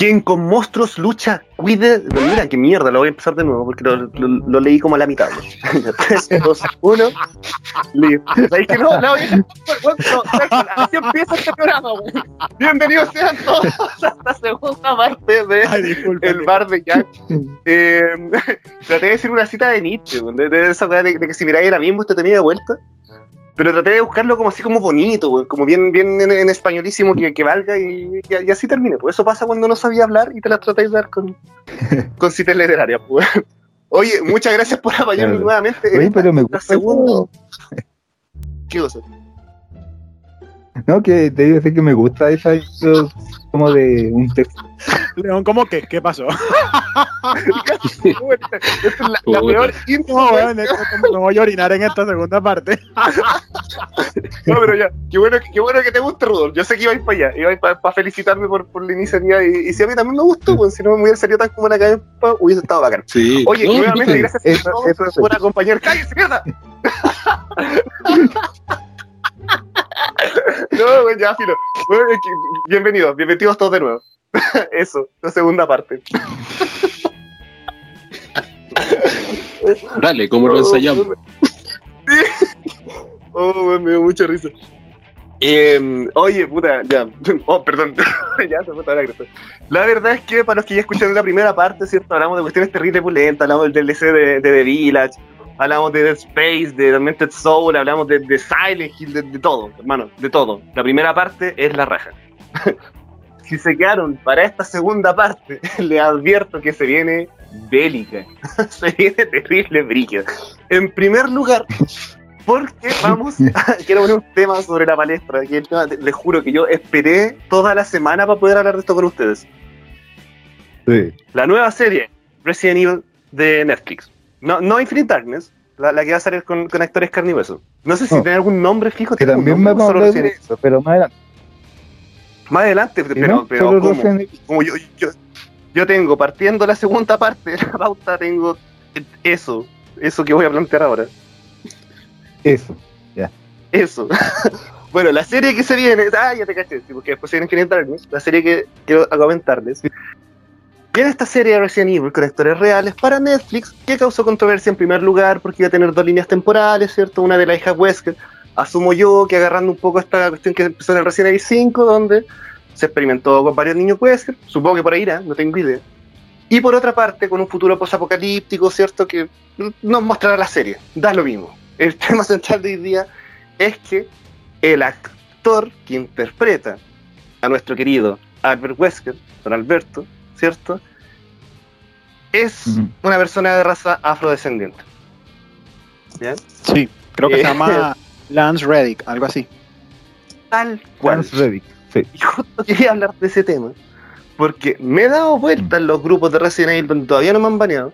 Quien con monstruos lucha, cuide. Mira, qué mierda, lo voy a empezar de nuevo porque lo, lo- lo leí como a la mitad. 3, 2, 1. Listo. ¿Sabéis que no? No, no, no, así empieza este programa, weón. Bienvenidos sean todos a esta segunda parte de Ay. El Bar de Jack. Eh, traté de decir una cita de Nietzsche, de, de esa de, de que si miráis ahora mismo te tenía de vuelta. Pero traté de buscarlo como así como bonito, como bien, bien en, en españolísimo que, que valga y, y- y así termine. Pues eso pasa cuando no sabía hablar y te las tratáis de dar con, con citas literarias. Pues. Oye, muchas gracias por apoyarme Claro. nuevamente. en Oye, pero me gusta. segunda. ¿Qué cosa? No, que te iba a decir que me gusta esa eso como de un texto. León, ¿cómo que? ¿Qué pasó? Esta es la, peor No, me voy a orinar en esta segunda parte. No, pero ya, qué bueno, qué bueno que te guste, Rudolf. Yo sé que ibais para allá, ibais para felicitarme por, por la iniciativa. Y, y si a mí también me gustó, pues si no me hubiera salido tan como la cadena, hubiese estado bacán. Sí. Oye, No, nuevamente, sí. gracias Eso- a todos por acompañar. ¡Cállese, mierda! no, güey, ya, filo. Bienvenidos, bienvenidos todos de nuevo. Eso, la segunda parte. Dale, como lo ensayamos. Oh, me dio mucha risa. Eh, oye, puta, ya. Oh, perdón. ya se fue la grasa. La verdad es que para los que ya escucharon la primera parte, ¿cierto? Hablamos de cuestiones terribles pulentas, hablamos del DLC de, de The Village, hablamos de Dead Space, de Demented Soul, hablamos de, de Silent Hill, de, de todo, hermano, de todo. La primera parte es la raja. Si se quedaron para esta segunda parte, les advierto que se viene bélica. se viene terrible brígida. En primer lugar, porque vamos a, quiero poner un tema sobre la palestra, que el tema, te- les juro que yo esperé toda la semana para poder hablar de esto con ustedes. Sí. La nueva serie Resident Evil de Netflix. No, no Infinite Darkness, la, la que va a salir con, con actores hueso. No sé si No. tiene algún nombre fijo. Que también me nombre, vamos a solo hablar de eso, pero más adelante. Más adelante, ¿sí, pero, no? pero ¿cómo? Como yo, yo, yo tengo, partiendo la segunda parte de la pauta, tengo eso, eso que voy a plantear ahora. Eso. Eso. bueno, la serie que se viene. Ah, ya te caché, porque después se viene Infinite Darkness. La serie que quiero comentarles. Viene esta serie de Resident Evil con actores reales para Netflix que causó controversia en primer lugar porque iba a tener dos líneas temporales, ¿cierto? Una de la hija Wesker. Asumo yo que agarrando un poco esta cuestión que empezó en el Resident Evil 5, donde se experimentó con varios niños Wesker. Supongo que por ahí irá, no tengo idea. Y por otra parte, con un futuro posapocalíptico, ¿cierto? Que nos mostrará la serie. Da lo mismo. El tema central de hoy día es que el actor que interpreta a nuestro querido Albert Wesker, don Alberto, ¿cierto? Es una persona de raza afrodescendiente. ¿Bien? Sí, creo que Eh. se llama Lance Reddick, algo así. Tal cual. Lance Reddick. Sí. Y justo quería hablar de ese tema. Porque me he dado vuelta en los grupos de Resident Evil donde todavía no me han baneado.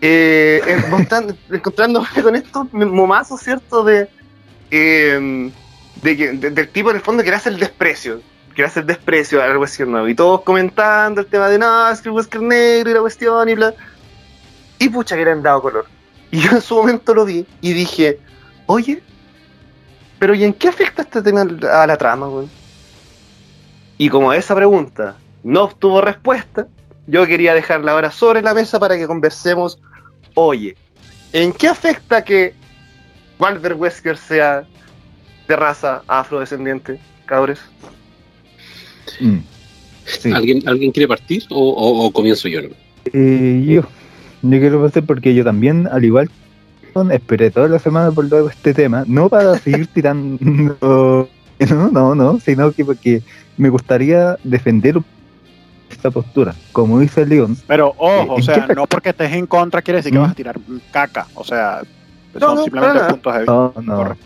Eh, encontrándome con estos momazos, ¿cierto? De, eh, de que, de- del tipo en el fondo que le hace el desprecio. Que le hace el desprecio a la cuestión nueva. Y todos comentando el tema de no, es que el negro y la cuestión y bla. Y pucha que le han dado color. Y yo en su momento lo vi y dije, oye, pero ¿y en qué afecta este tema a la trama, güey? Y como esa pregunta no obtuvo respuesta, yo quería dejarla ahora sobre la mesa para que conversemos. Oye, ¿en qué afecta que Walter Wesker sea de raza afrodescendiente, cabres? Mm. Sí. ¿Alguien, ¿Alguien quiere partir o, o- o comienzo yo? no? Eh, yo, yo quiero pasar porque yo también, al igual esperé toda la semana por todo este tema, no para seguir tirando, no, no, no, sino que porque me gustaría defender esta postura, como dice León. Pero ojo, ¿En o sea, no porque estés en contra quiere decir que ¿Mm? vas a tirar caca. O sea, No, son no, simplemente para puntos de vista. No, no, Correcto.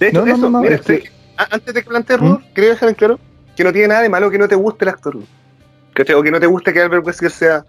De hecho, No, no, eso, no, no, mira, es que- antes de que plantee Rudolf, quería dejar en claro que no tiene nada de malo que no te guste el actor. O que no te guste que Albert Wesker sea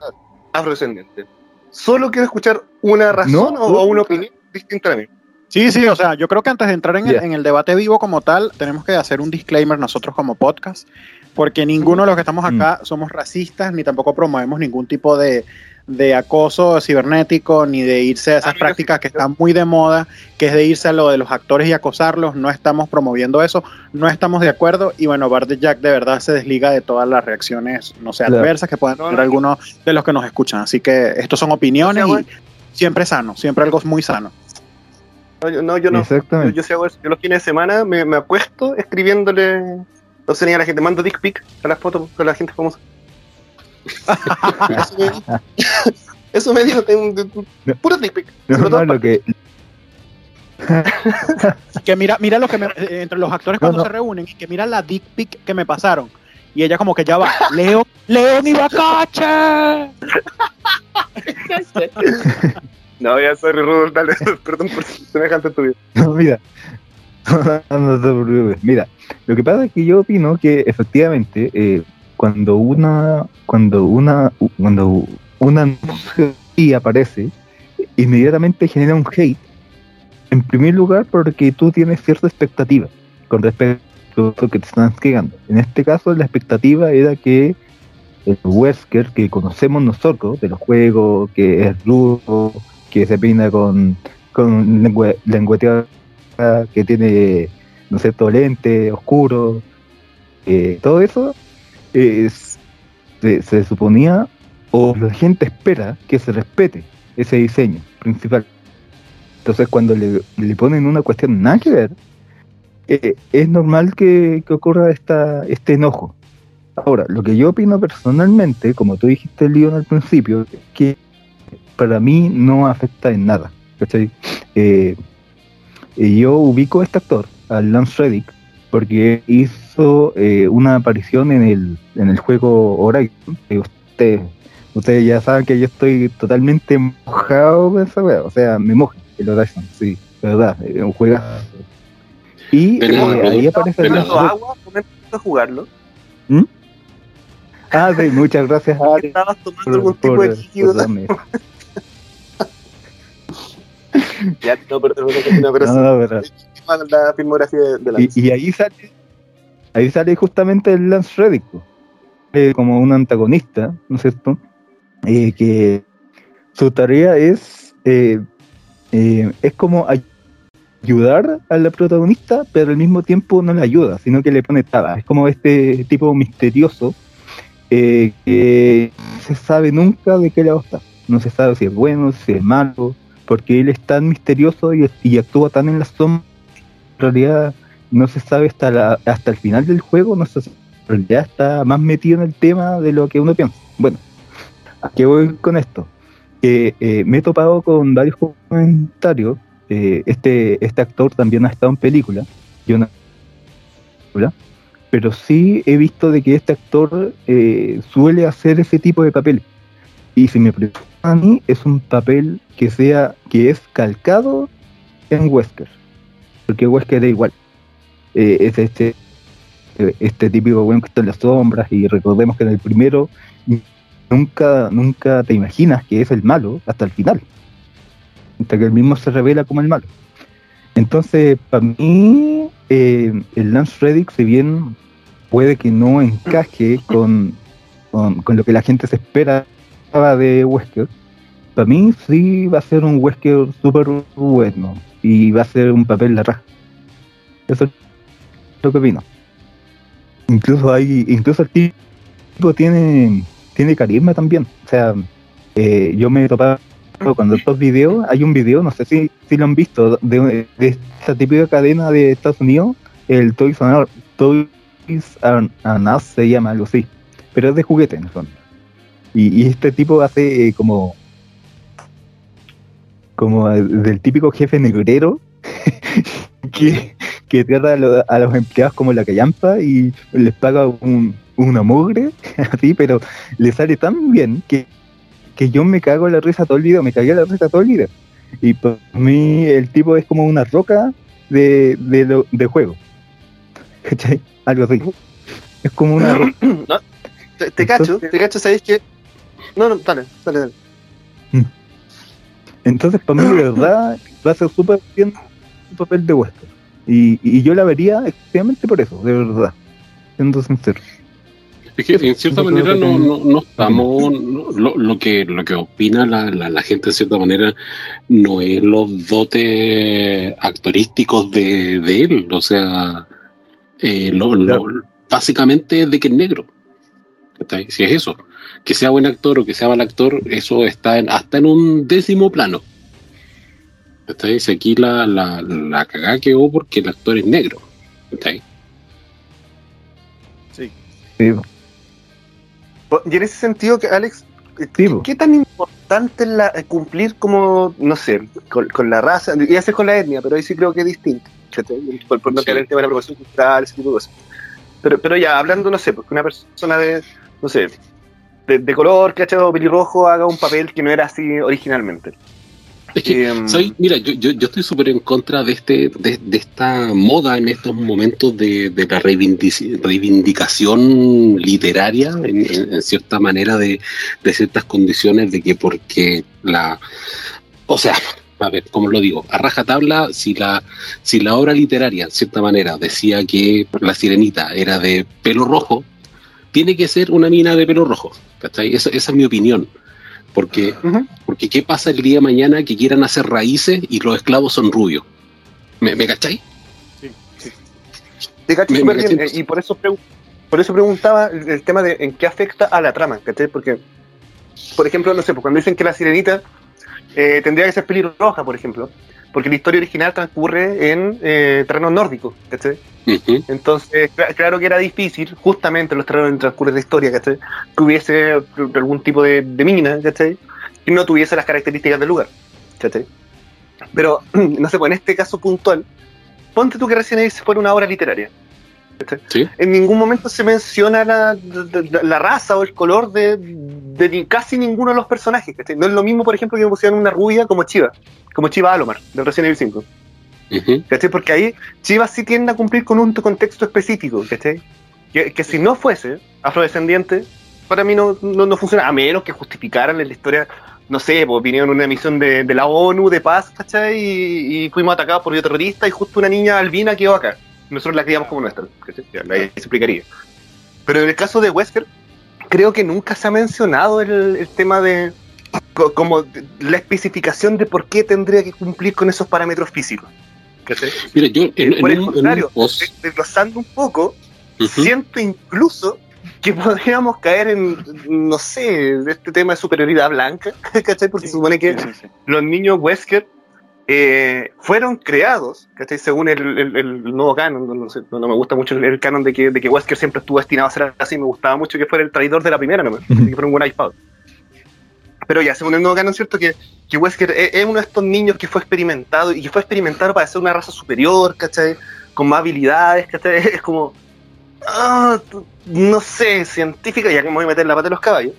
afrodescendiente. Solo quiero escuchar una razón No, o, o una opinión distinta a mí. Sí, sí, o sea, yo creo que antes de entrar en, el, en el debate vivo como tal, tenemos que hacer un disclaimer nosotros como podcast, porque ninguno de los que estamos acá somos racistas ni tampoco promovemos ningún tipo de, de acoso cibernético ni de irse a esas Amigo, prácticas que están muy de moda, que es de irse a lo de los actores y acosarlos. No estamos promoviendo eso, no estamos de acuerdo. Y bueno, Bart Jack de verdad se desliga de todas las reacciones, no sé, Claro. adversas que puedan tener no. algunos de los que nos escuchan. Así que estos son opiniones y siempre sano, siempre algo muy sano. No, yo no. Yo, no. Yo, Exactamente. yo eso. Yo los fines de semana me, me acuesto escribiéndole. No sé ni a la gente, mando dick pic a las fotos con la gente famosa. Eso me, dijo, tengo un- un- puro dick pic. No, no, lo que, Que mira, mira lo que me, eh, entre los actores No, cuando no. se reúnen y que mira la dick pic que me pasaron. Y ella como que ya va, Leo, León y Bacache. No, ya sorry, Rudolf, dale, perdón por semejante tu vida. No, mira. No preocupes. Mira, lo que pasa es que yo opino que efectivamente eh, cuando una cuando una cuando una noticia aparece, inmediatamente genera un hate. En primer lugar, porque tú tienes cierta expectativa con respecto a lo que te están entregando. En este caso, la expectativa era que el Wesker que conocemos nosotros de los juegos, que es rudo, que se peina con, con lengua, lengüeteada, que tiene, no sé, lente, oscuro, eh, todo eso es- se, se suponía o la gente espera que se respete ese diseño principal. Entonces cuando le, le ponen una cuestión nada que ver, eh, es normal que, que ocurra esta, este enojo. Ahora, lo que yo opino personalmente, como tú dijiste, Leon, al principio, es que para mí no afecta en nada. Eh, eh, yo ubico a este actor, al Lance Reddick, porque hizo eh, una aparición en el, en el juego Horizon. Y ustedes, ustedes ya saben que yo estoy totalmente mojado con esa wea. O sea, me moja el Horizon, sí, verdad, es un juego. Y Pero, eh, ahí aparece el agua, de jugarlo. Ah, sí, muchas gracias a Estabas tomando por, algún tipo por- de líquido. Ya, no, pero, pero, no, pero No, no, pero- la filmografía de, de la y, y ahí sale ahí sale justamente el Lance Reddick. Eh, como un antagonista ¿no es cierto? Eh, que su tarea es eh, es como ay- ayudar a la protagonista pero al mismo tiempo no la ayuda sino que le pone trabas es como este tipo misterioso que no se sabe nunca de qué lado está no se sabe si es bueno si es malo porque él es tan misterioso y, y actúa tan en la sombra en realidad no se sabe hasta hasta el final del juego, no se sabe, ya está más metido en el tema de lo que uno piensa. Bueno, ¿a qué voy con esto? Eh, me he topado con varios comentarios. eh, este, este actor también ha estado en película, pero sí he visto de que este actor eh, suele hacer ese tipo de papel. Y si me preguntan a mí, es un papel que sea, que es calcado en Wesker porque Wesker es igual. Eh, es este, este típico weón que está en las sombras y recordemos que en el primero nunca, nunca te imaginas que es el malo hasta el final. Hasta que él mismo se revela como el malo. Entonces, para mí, eh, el Lance Reddick, si bien puede que no encaje con, con, lo que la gente se espera de Wesker, para mí sí va a ser un Wesker súper bueno y va a ser un papel raja. Eso es lo que opino. Incluso hay, incluso el tipo tiene, tiene carisma también. O sea, eh, yo me he topado cuando estos videos, hay un video, no sé si, si lo han visto, de, de esta típica cadena de Estados Unidos, el Toys R Toys R Us se llama algo así, pero es de juguete en el fondo. Y, y este tipo hace eh, como como del típico jefe negrero que, que trata a, lo- a los empleados como la callampa y les paga un, una mugre, así, pero le sale tan bien que, que yo me cago en la risa todo el video, me cagué en la risa todo el video. Y para mí el tipo es como una roca de, de, lo- de juego. ¿Cachai? Algo así. Es como una roca. Te, te cacho, te cacho, ¿sabéis que? No, no, dale, dale, dale. Entonces, para mí, de verdad, va a ser súper bien un papel de Wesker. Y, y yo la vería exclusivamente por eso, de verdad. Siendo sincero. Es que en cierta manera no, no, no estamos, no- lo, lo que lo que opina la, la, la gente en cierta manera no es los dotes actorísticos de, de él, o sea, eh, lo, lo- básicamente es de que es negro. Si es eso, que sea buen actor o que sea mal actor, eso está en- hasta en un décimo plano. Aquí la, la, la cagada quedó porque el actor es negro. Sí. Sí, Y en ese sentido, que Alex, eh. ¿qué tan importante es la, eh, cumplir como, no sé, con, con la raza? Y hacer con la etnia, pero ahí sí creo que es distinto. Por, por no Sí. caer en el tema de la apropiación cultural, ese tipo de cosas. Pero, pero ya, hablando, no sé, porque una persona de, no sé, de, de color, ¿cachai? O pelirrojo haga un papel que no era así originalmente. Es que Em, ¿Sabes? Mira, yo, yo, yo estoy súper en contra de este de, de esta moda en estos momentos de, de la reivindicación literaria, en, en- en cierta manera, de, de ciertas condiciones de que porque la... O sea, a ver, ¿cómo lo digo? A rajatabla, si la, si la obra literaria, en cierta manera, decía que la sirenita era de pelo rojo, tiene que ser una mina de pelo rojo. ¿cachai? Esa, esa es mi opinión. Porque porque ¿qué pasa el día de mañana que quieran hacer raíces y los esclavos son rubios? ¿Me, me cachai? Te cacho Me- súper me bien, caché. eh, y por eso, por eso preguntaba el, el tema de en qué afecta a la trama, ¿cachai? Porque, por ejemplo, no sé, pues cuando dicen que la sirenita eh, tendría que ser pelirroja, por ejemplo, porque la historia original transcurre en eh, terrenos nórdicos, ¿cachai? Ujú. Entonces, cla- claro que era difícil, justamente en los terrenos en transcurso de la historia, ¿cachai? Que hubiese algún tipo de, de mina, ¿cachai? Que no tuviese las características del lugar, ¿cachai? Pero, no sé, pues en este caso puntual, ponte tú que recién se fuera una obra literaria. Sí. En ningún momento se menciona la, la- la raza o el color de, casi ninguno de los personajes. ¿cachai? No es lo mismo, por ejemplo, que me pusieran una rubia como Chiva, como Chiva Alomar, de Resident Evil 5. Ujú. ¿cachai? Porque ahí Chivas sí tiende a cumplir con un contexto específico, ¿cachai? Que, que si no fuese afrodescendiente, para mí no, no, no funciona, a menos que justificaran en la historia, no sé, pues vinieron una misión de, de la ONU de paz, ¿cachai? Y, y fuimos atacados por bioterroristas y justo una niña albina quedó acá. Nosotros la criamos como nuestra, ahí se explicaría. Pero en el caso de Wesker, creo que nunca se ha mencionado el, el tema de co- como de- la especificación de por qué tendría que cumplir con esos parámetros físicos. Mira, yo en, en Por el un, en un contrario, desglosando un poco, Ujú. siento incluso que podríamos caer en, no sé, este tema de superioridad blanca, ¿cachai? Porque se supone que Sí, sí, sí. los niños Wesker eh, fueron creados, ¿cachai? Según el, el- el nuevo canon, no, no sé, no- no me gusta mucho el, canon de que, de que Wesker siempre estuvo destinado a ser así, me gustaba mucho que fuera el traidor de la primera, nomás, Ujú. que fuera un buen iPad. Pero ya, según el nuevo canon, cierto que, que Wesker es, es uno de estos niños que fue experimentado y que fue experimentado para ser una raza superior, ¿cachai? Con más habilidades, ¿cachai? Es como, ah, no sé, científica, ya que me voy a meter la pata de los caballos.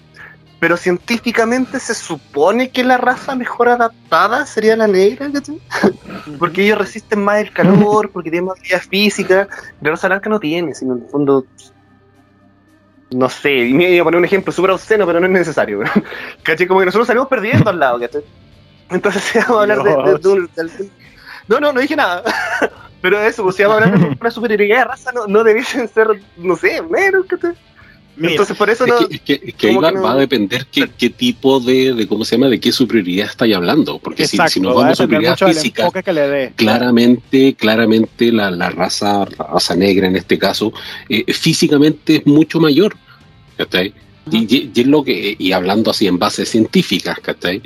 Pero científicamente se supone que la raza mejor adaptada sería la negra, ¿cachai? Porque ellos resisten más el calor, porque tienen más habilidad física. La raza blanca no tiene, sino en el fondo. No sé, y me iba a poner un ejemplo súper obsceno, pero no es necesario. ¿Cachai? Como que nosotros salimos perdiendo al lado, ¿cachai? Entonces, si vamos a hablar de, de- de un- del- No, no, no dije nada. Pero eso, pues si vamos a hablar de una superioridad de raza, no, no debiesen ser, no sé, menos, ¿cachai? Mira, Entonces, por eso es no. que, es que- es que ahí va, que no- va a depender qué, qué tipo de, de, ¿cómo se llama?, de qué superioridad estáis hablando. Porque si, exacto, si nos vamos a superioridad física, enfoque que le dé. claramente, claramente la, la raza, raza negra en este caso, eh, físicamente es mucho mayor. ¿cachai? Y, y- y es lo que, y hablando así en bases científicas, ¿cachai?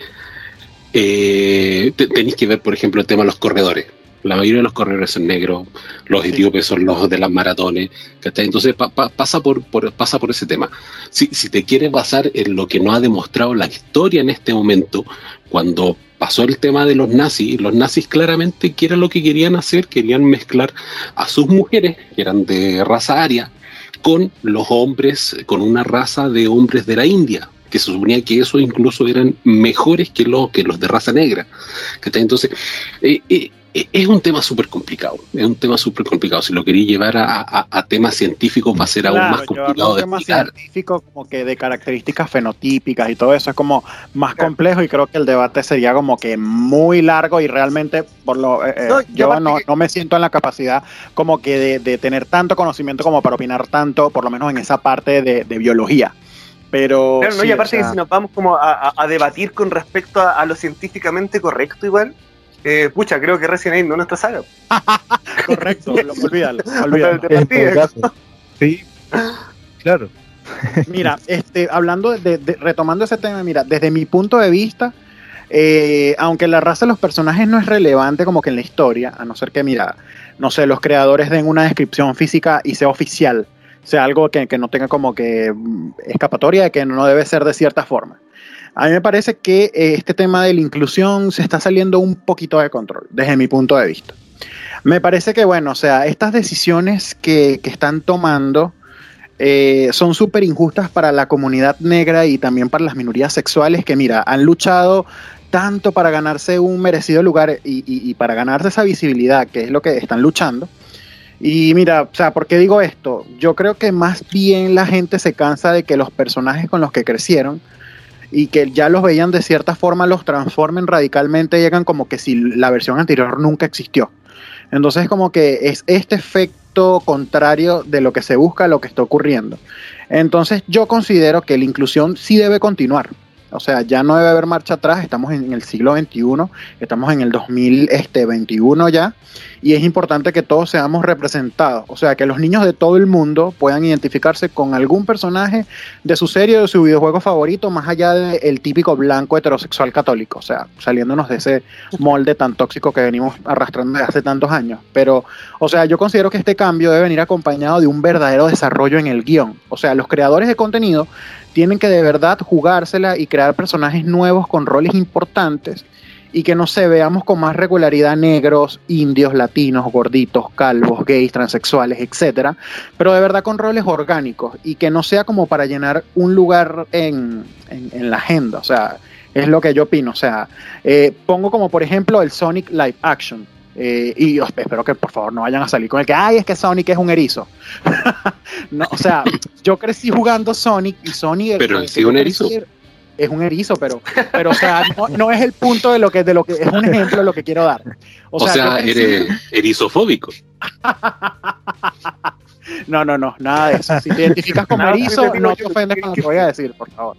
Eh, te- tenéis que ver, por ejemplo, el tema de los corredores. La mayoría de los corredores son negros, los Sí. etíopes son los de las maratones, ¿cachai? Entonces pa- pa- pasa, por, por- pasa por ese tema. Si, si te quieres basar en lo que no ha demostrado la historia en este momento, cuando pasó el tema de los nazis, los nazis claramente, ¿qué era lo que querían hacer? Querían mezclar a sus mujeres, que eran de raza aria, con los hombres, con una raza de hombres de la India, que se suponía que esos incluso eran mejores que los, que los de raza negra. Entonces, eh, eh, es un tema súper complicado, es un tema súper complicado. Si lo quería llevar a, temas científicos va a ser aún más complicado de tema científico como que de características fenotípicas y todo eso es como más complejo y creo que el debate sería como que muy largo y realmente por lo eh, eh, yo no, no, me siento en la capacidad como que de, tener tanto conocimiento como para opinar tanto, por lo menos en esa parte de, biología. Pero, no, y aparte que si nos vamos como a, debatir con respecto a, lo científicamente correcto igual, eh, pucha, creo que Resident Evil no es nuestra saga. Correcto, olvídalo, olvídalo. sí, claro. Mira, este, hablando de, retomando ese tema, mira, desde mi punto de vista, eh, aunque la raza de los personajes no es relevante como que en la historia, a no ser que, mira, no sé, los creadores den una descripción física y sea oficial, sea algo que, que no tenga como que mm, escapatoria de que no debe ser de cierta forma. A mí me parece que eh, este tema de la inclusión se está saliendo un poquito de control, desde mi punto de vista. Me parece que, bueno, o sea, estas decisiones que, están tomando eh, son súper injustas para la comunidad negra y también para las minorías sexuales que, mira, han luchado tanto para ganarse un merecido lugar y, y, para ganarse esa visibilidad, que es lo que están luchando. Y mira, o sea, ¿por qué digo esto? Yo creo que más bien la gente se cansa de que los personajes con los que crecieron y que ya los veían de cierta forma, los transformen radicalmente, llegan como que si la versión anterior nunca existió. Entonces como que es este efecto contrario de lo que se busca, lo que está ocurriendo. Entonces yo considero que la inclusión sí debe continuar. O sea, ya no debe haber marcha atrás, estamos en el siglo XXI, estamos en el 2021 ya, y es importante que todos seamos representados. O sea, que los niños de todo el mundo puedan identificarse con algún personaje de su serie o de su videojuego favorito, más allá del típico blanco heterosexual católico. O sea, saliéndonos de ese molde tan tóxico que venimos arrastrando desde hace tantos años. Pero, o sea, yo considero que este cambio debe venir acompañado de un verdadero desarrollo en el guion. O sea, los creadores de contenido tienen que de verdad jugársela y crear personajes nuevos con roles importantes y que no se veamos con más regularidad negros, indios, latinos, gorditos, calvos, gays, transexuales, etcétera, pero de verdad con roles orgánicos y que no sea como para llenar un lugar en, la agenda, o sea, es lo que yo opino, o sea, eh, pongo como por ejemplo el Sonic Live Action, eh, y espero que por favor no vayan a salir con el que, ay, es que Sonic es un erizo. no, o sea, yo crecí jugando Sonic y Sonic. Pero es un erizo. Es un erizo, pero, pero o sea, no, es el punto de lo que, de lo que es un ejemplo de lo que quiero dar. O, sea, eres erizofóbico. no, no, no, nada de eso. Si te identificas como erizo, no te ofendes cuando te voy a decir, por favor.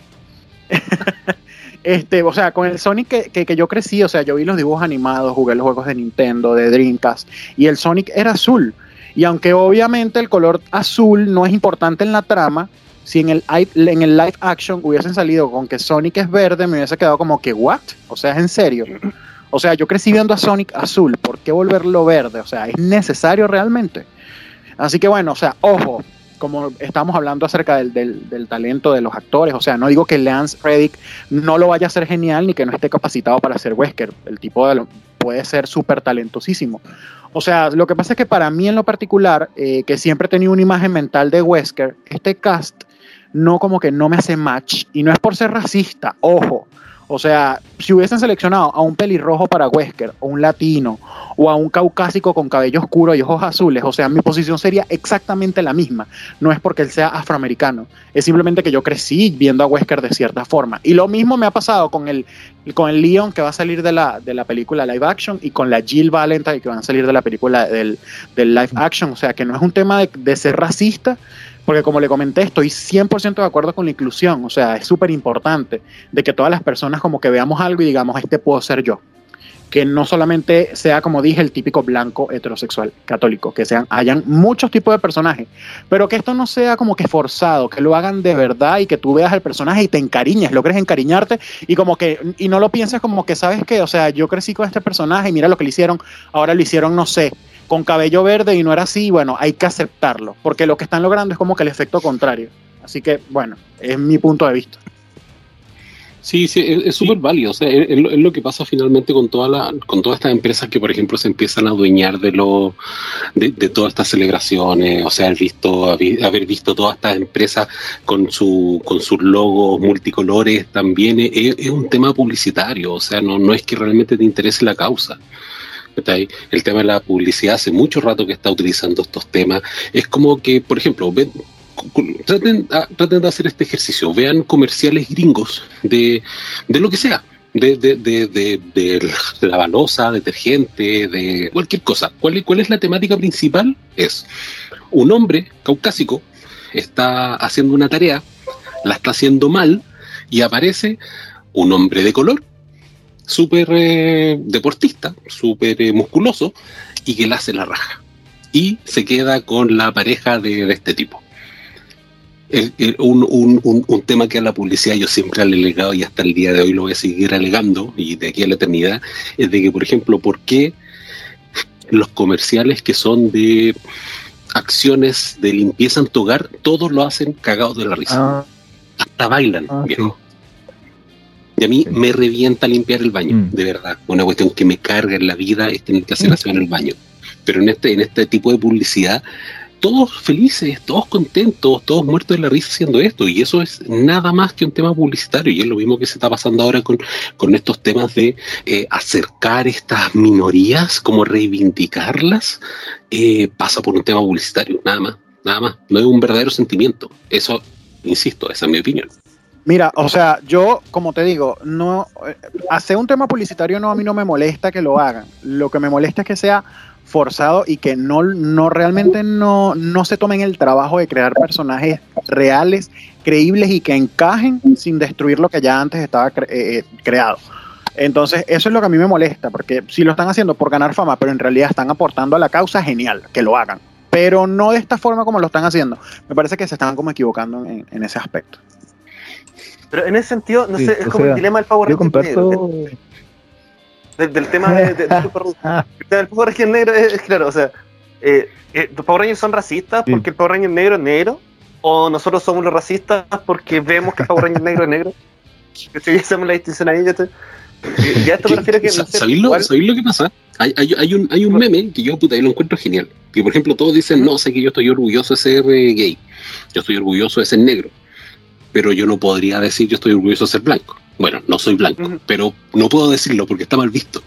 Este, o sea, con el Sonic que, que, yo crecí, o sea, yo vi los dibujos animados, jugué los juegos de Nintendo, de Dreamcast, y el Sonic era azul. Y aunque obviamente el color azul no es importante en la trama, si en el, en el live action hubiesen salido con que Sonic es verde, me hubiese quedado como que, ¿what? O sea, es en serio. O sea, yo crecí viendo a Sonic azul, ¿por qué volverlo verde? O sea, ¿es necesario realmente? Así que bueno, o sea, ojo, como estamos hablando acerca del, talento de los actores, o sea, no digo que Lance Reddick no lo vaya a hacer genial ni que no esté capacitado para ser Wesker, el tipo de puede ser súper talentosísimo. O sea, lo que pasa es que para mí en lo particular, eh, que siempre he tenido una imagen mental de Wesker, este cast no como que no me hace match, y no es por ser racista, ojo, o sea, si hubiesen seleccionado a un pelirrojo para Wesker, o un latino, o a un caucásico con cabello oscuro y ojos azules, o sea, mi posición sería exactamente la misma. No es porque él sea afroamericano, es simplemente que yo crecí viendo a Wesker de cierta forma. Y lo mismo me ha pasado con el, con el Leon que va a salir de la, de la película live action y con la Jill Valentine que van a salir de la película del, live action. O sea, que no es un tema de ser racista, porque como le comenté, estoy 100% de acuerdo con la inclusión, o sea, es súper importante de que todas las personas como que veamos algo y digamos, este puedo ser yo. Que no solamente sea, como dije, el típico blanco heterosexual católico, que sean, hayan muchos tipos de personajes, pero que esto no sea como que forzado, que lo hagan de verdad y que tú veas al personaje y te encariñes, logres encariñarte y como que, y no lo pienses como que, ¿sabes qué? O sea, yo crecí con este personaje y mira lo que le hicieron, ahora lo hicieron, no sé, con cabello verde y no era así, bueno, hay que aceptarlo, porque lo que están logrando es como que el efecto contrario. Así que, bueno, es mi punto de vista. Sí, sí, es súper válido. O sea, es, lo que pasa finalmente con toda la, con todas estas empresas que, por ejemplo, se empiezan a adueñar de lo, de, todas estas celebraciones. O sea, haber visto, haber visto todas estas empresas con su, con sus logos multicolores también es, es, un tema publicitario. O sea, no, no es que realmente te interese la causa. El tema de la publicidad hace mucho rato que está utilizando estos temas. Es como que, por ejemplo, ven, traten, a- traten de hacer este ejercicio, vean comerciales gringos de, de lo que sea, de, de, de, de, la balosa, detergente, de cualquier cosa. ¿Cuál, es- ¿Cuál es la temática principal? Es un hombre caucásico está haciendo una tarea, la está haciendo mal y aparece un hombre de color, súper eh, deportista, súper eh, musculoso y que le hace la raja. Y se queda con la pareja de, de este tipo. El- el- un, un- un- un tema que a la publicidad yo siempre he alegado y hasta el día de hoy lo voy a seguir alegando y de aquí a la eternidad, es de que, por ejemplo, ¿por qué los comerciales que son de acciones de limpieza en tu hogar, todos lo hacen cagados de la risa? Ah, Hasta bailan, Ah, viejo. Y a mí Sí. me revienta limpiar el baño, Mm. de verdad. Una cuestión que me carga en la vida es tener que hacer aseo en el baño. Pero en este, en este tipo de publicidad, todos felices, todos contentos, todos muertos de la risa haciendo esto. Y eso es nada más que un tema publicitario. Y es lo mismo que se está pasando ahora con, con estos temas de eh, acercar estas minorías, como reivindicarlas, eh, pasa por un tema publicitario, nada más, nada más. No es un verdadero sentimiento. Eso, insisto, esa es mi opinión. Mira, o sea, yo, como te digo, no eh, hacer un tema publicitario no a mí no me molesta que lo hagan. Lo que me molesta es que sea forzado y que no, no realmente no, no se tomen el trabajo de crear personajes reales, creíbles y que encajen sin destruir lo que ya antes estaba cre- eh, eh, creado. Entonces, eso es lo que a mí me molesta, porque si lo están haciendo por ganar fama, pero en realidad están aportando a la causa, genial, que lo hagan. Pero no de esta forma como lo están haciendo. Me parece que se están como equivocando en- en ese aspecto. Pero en ese sentido, no Sí, sé, es como sea, el dilema del Power yo Ranger negro, comparto. del, del tema de, de, de Super El tema del Power Ranger negro es, es claro, o sea, eh, eh, ¿los Power Rangers son racistas Sí. porque el Power Ranger negro es negro? ¿O nosotros somos los racistas porque vemos que el Power Ranger negro es negro? Que si hacemos la distinción ahí, ya, te, y a esto me refiero que, no sé, ¿Sabéis lo, sabéis lo que pasa? Hay, hay, hay un, hay un meme que yo puta, yo lo encuentro genial. Que por ejemplo todos dicen, no, sé que yo estoy orgulloso de ser eh, gay. Yo estoy orgulloso de ser negro. Pero yo no podría decir yo estoy orgulloso de ser blanco. Bueno, no soy blanco, pero no puedo decirlo porque está mal visto.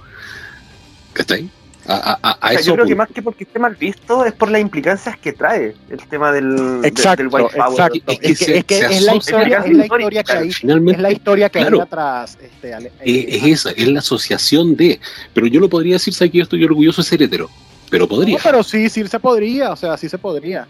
¿Cachai? A, a, a, a O sea, eso yo creo que más que porque esté mal visto es por las implicancias que trae el tema del, de- Exacto, del white power. exacto. Es Es que es, que se es la historia, es la historia que hay, Finalmente, es la historia que Claro. hay atrás. Este, Ale- Eh, eh, es esa, es la asociación de. Pero yo no podría decir ¿sabes que yo estoy orgulloso de ser hetero. Pero podría. No, pero sí, sí se podría, o sea, sí se podría.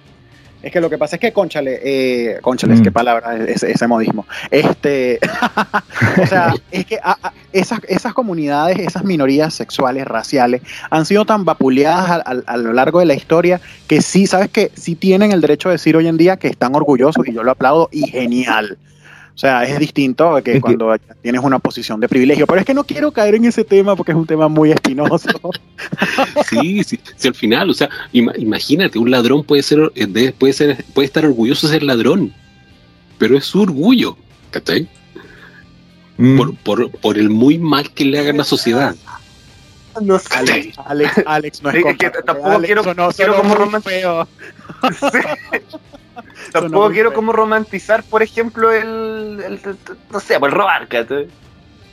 Es que lo que pasa es que, conchale, eh, conchale, es Mm. qué palabra es ese, modismo. Este, o sea, es que a- a- esas, esas comunidades, esas minorías sexuales, raciales, han sido tan vapuleadas a, a- a lo largo de la historia que sí, sabes que sí tienen el derecho de decir hoy en día que están orgullosos y yo lo aplaudo y genial. O sea, es distinto que Es que- cuando tienes una posición de privilegio. Pero es que no quiero caer en ese tema porque es un tema muy espinoso. Sí, sí, sí, al final, o sea, ima- imagínate, un ladrón puede ser, eh, de- puede ser, puede estar orgulloso de ser ladrón, pero es su orgullo, ¿cachai? mm, Por, por, por el muy mal que le haga a la sociedad. No sé. Alex, Alex, Alex, no es, Es que tampoco Alex, quiero- sonó- quiero como feo. Sí. Tampoco quiero como romantizar, por ejemplo, el, el- no sé, pues, el robar, ¿cachai?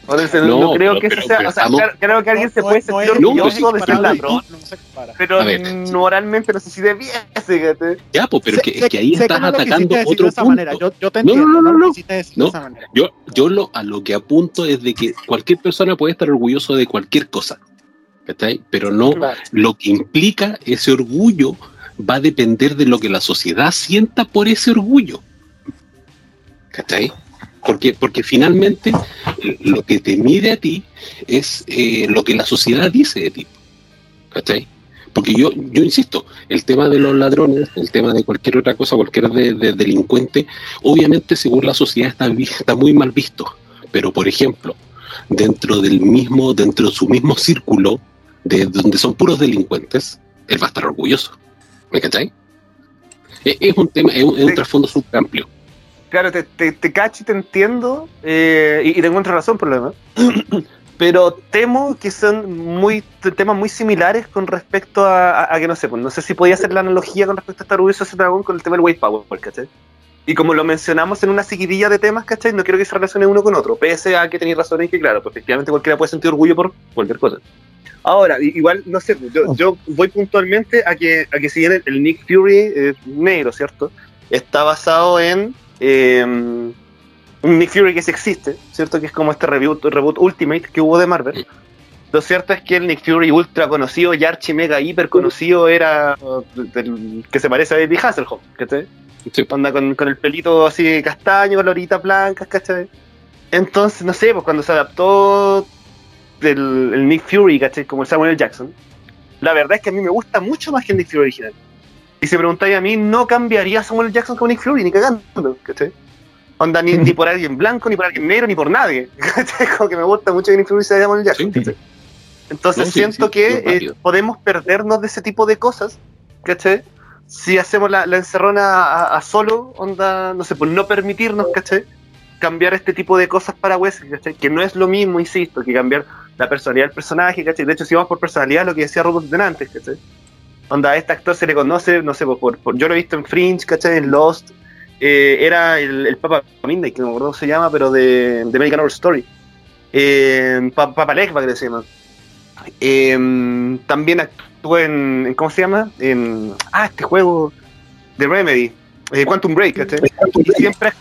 O sea, no, No, creo pero- que eso pero- sea, pero o sea, claro, creo que alguien se puede no sentir orgulloso no de ser ladrón, no se compara. pero ver. moralmente no sé si debiese, ¿cachai? Ya, pues, pero Sé- es que, sé es que ahí estás atacando otro punto. manera. Yo, yo te No, no, no, no, no. Yo, yo lo, a lo que apunto es de que cualquier persona puede estar orgulloso de cualquier cosa, ¿cachai? Pero no, Claro. lo que implica ese orgullo va a depender de lo que la sociedad sienta por ese orgullo. ¿Cachai? Porque, porque finalmente lo que te mide a ti es eh, lo que la sociedad dice de ti. ¿Cachai? Porque yo, yo insisto, el tema de los ladrones, el tema de cualquier otra cosa, cualquier de, de- delincuente, obviamente según la sociedad está, está muy mal visto. Pero por ejemplo, dentro del mismo, dentro de su mismo círculo, de donde son puros delincuentes, él va a estar orgulloso. ¿Me cachai? Es, es un tema, es un, es un Sí. trasfondo súper amplio. Claro, te, te, te cacho y te entiendo, eh, y, y te encuentro razón por lo demás. Pero temo que son muy temas muy similares con respecto a, a- a que no sé, pues no sé si podía hacer la analogía con respecto a Star Wars ese dragón con el tema del White Power, ¿cachai? Y como lo mencionamos en una seguidilla de temas, ¿cachai? No quiero que se relacione uno con otro, pese a que tenéis razón en que, claro, pues efectivamente cualquiera puede sentir orgullo por cualquier cosa. Ahora, igual, no sé, yo, yo voy puntualmente a que, a que si bien el, el Nick Fury es negro, ¿cierto? Está basado en eh, un Nick Fury que sí existe, ¿cierto? Que es como este reboot, reboot Ultimate que hubo de Marvel. Lo cierto es que el Nick Fury ultra conocido y archi mega hiper conocido era que se parece a David Hasselhoff, ¿cachai? Sí. Onda con, con el pelito así castaño, con la orita blanca, ¿cachai? Entonces, no sé, pues cuando se adaptó del el Nick Fury, ¿cachai? Como el Samuel L. Jackson, la verdad es que a mí me gusta mucho más que el Nick Fury original. Y si preguntáis a mí, no cambiaría a Samuel L. Jackson con Nick Fury, ni cagando, ¿cachai? Onda, ni, ni por alguien blanco, ni por alguien negro, ni por nadie. ¿cachai? Como que me gusta mucho que Nick Fury sea Samuel L. Jackson. Entonces No, sí, siento sí, que eh, podemos perdernos de ese tipo de cosas, ¿cachai? Si hacemos la, la encerrona a, a solo, onda, no sé, pues no permitirnos, ¿cachai? Cambiar este tipo de cosas para Wesley, ¿cachai? Que no es lo mismo, insisto, que cambiar la personalidad del personaje, ¿cachai? De hecho, si vamos por personalidad, lo que decía Robert antes, ¿cachai? Onda, a este actor se le conoce, no sé, por, por- yo lo he visto en Fringe, ¿cachai? En Lost, eh, era el, el Papa Midnight, que no me acuerdo cómo se llama, pero de, de American Horror Story. Eh, Pa- Papa Legba, que se llama. Eh, también actuó en, ¿cómo se llama? En, ah, este juego de Remedy, eh, Quantum Break, ¿cachai? Y siempre,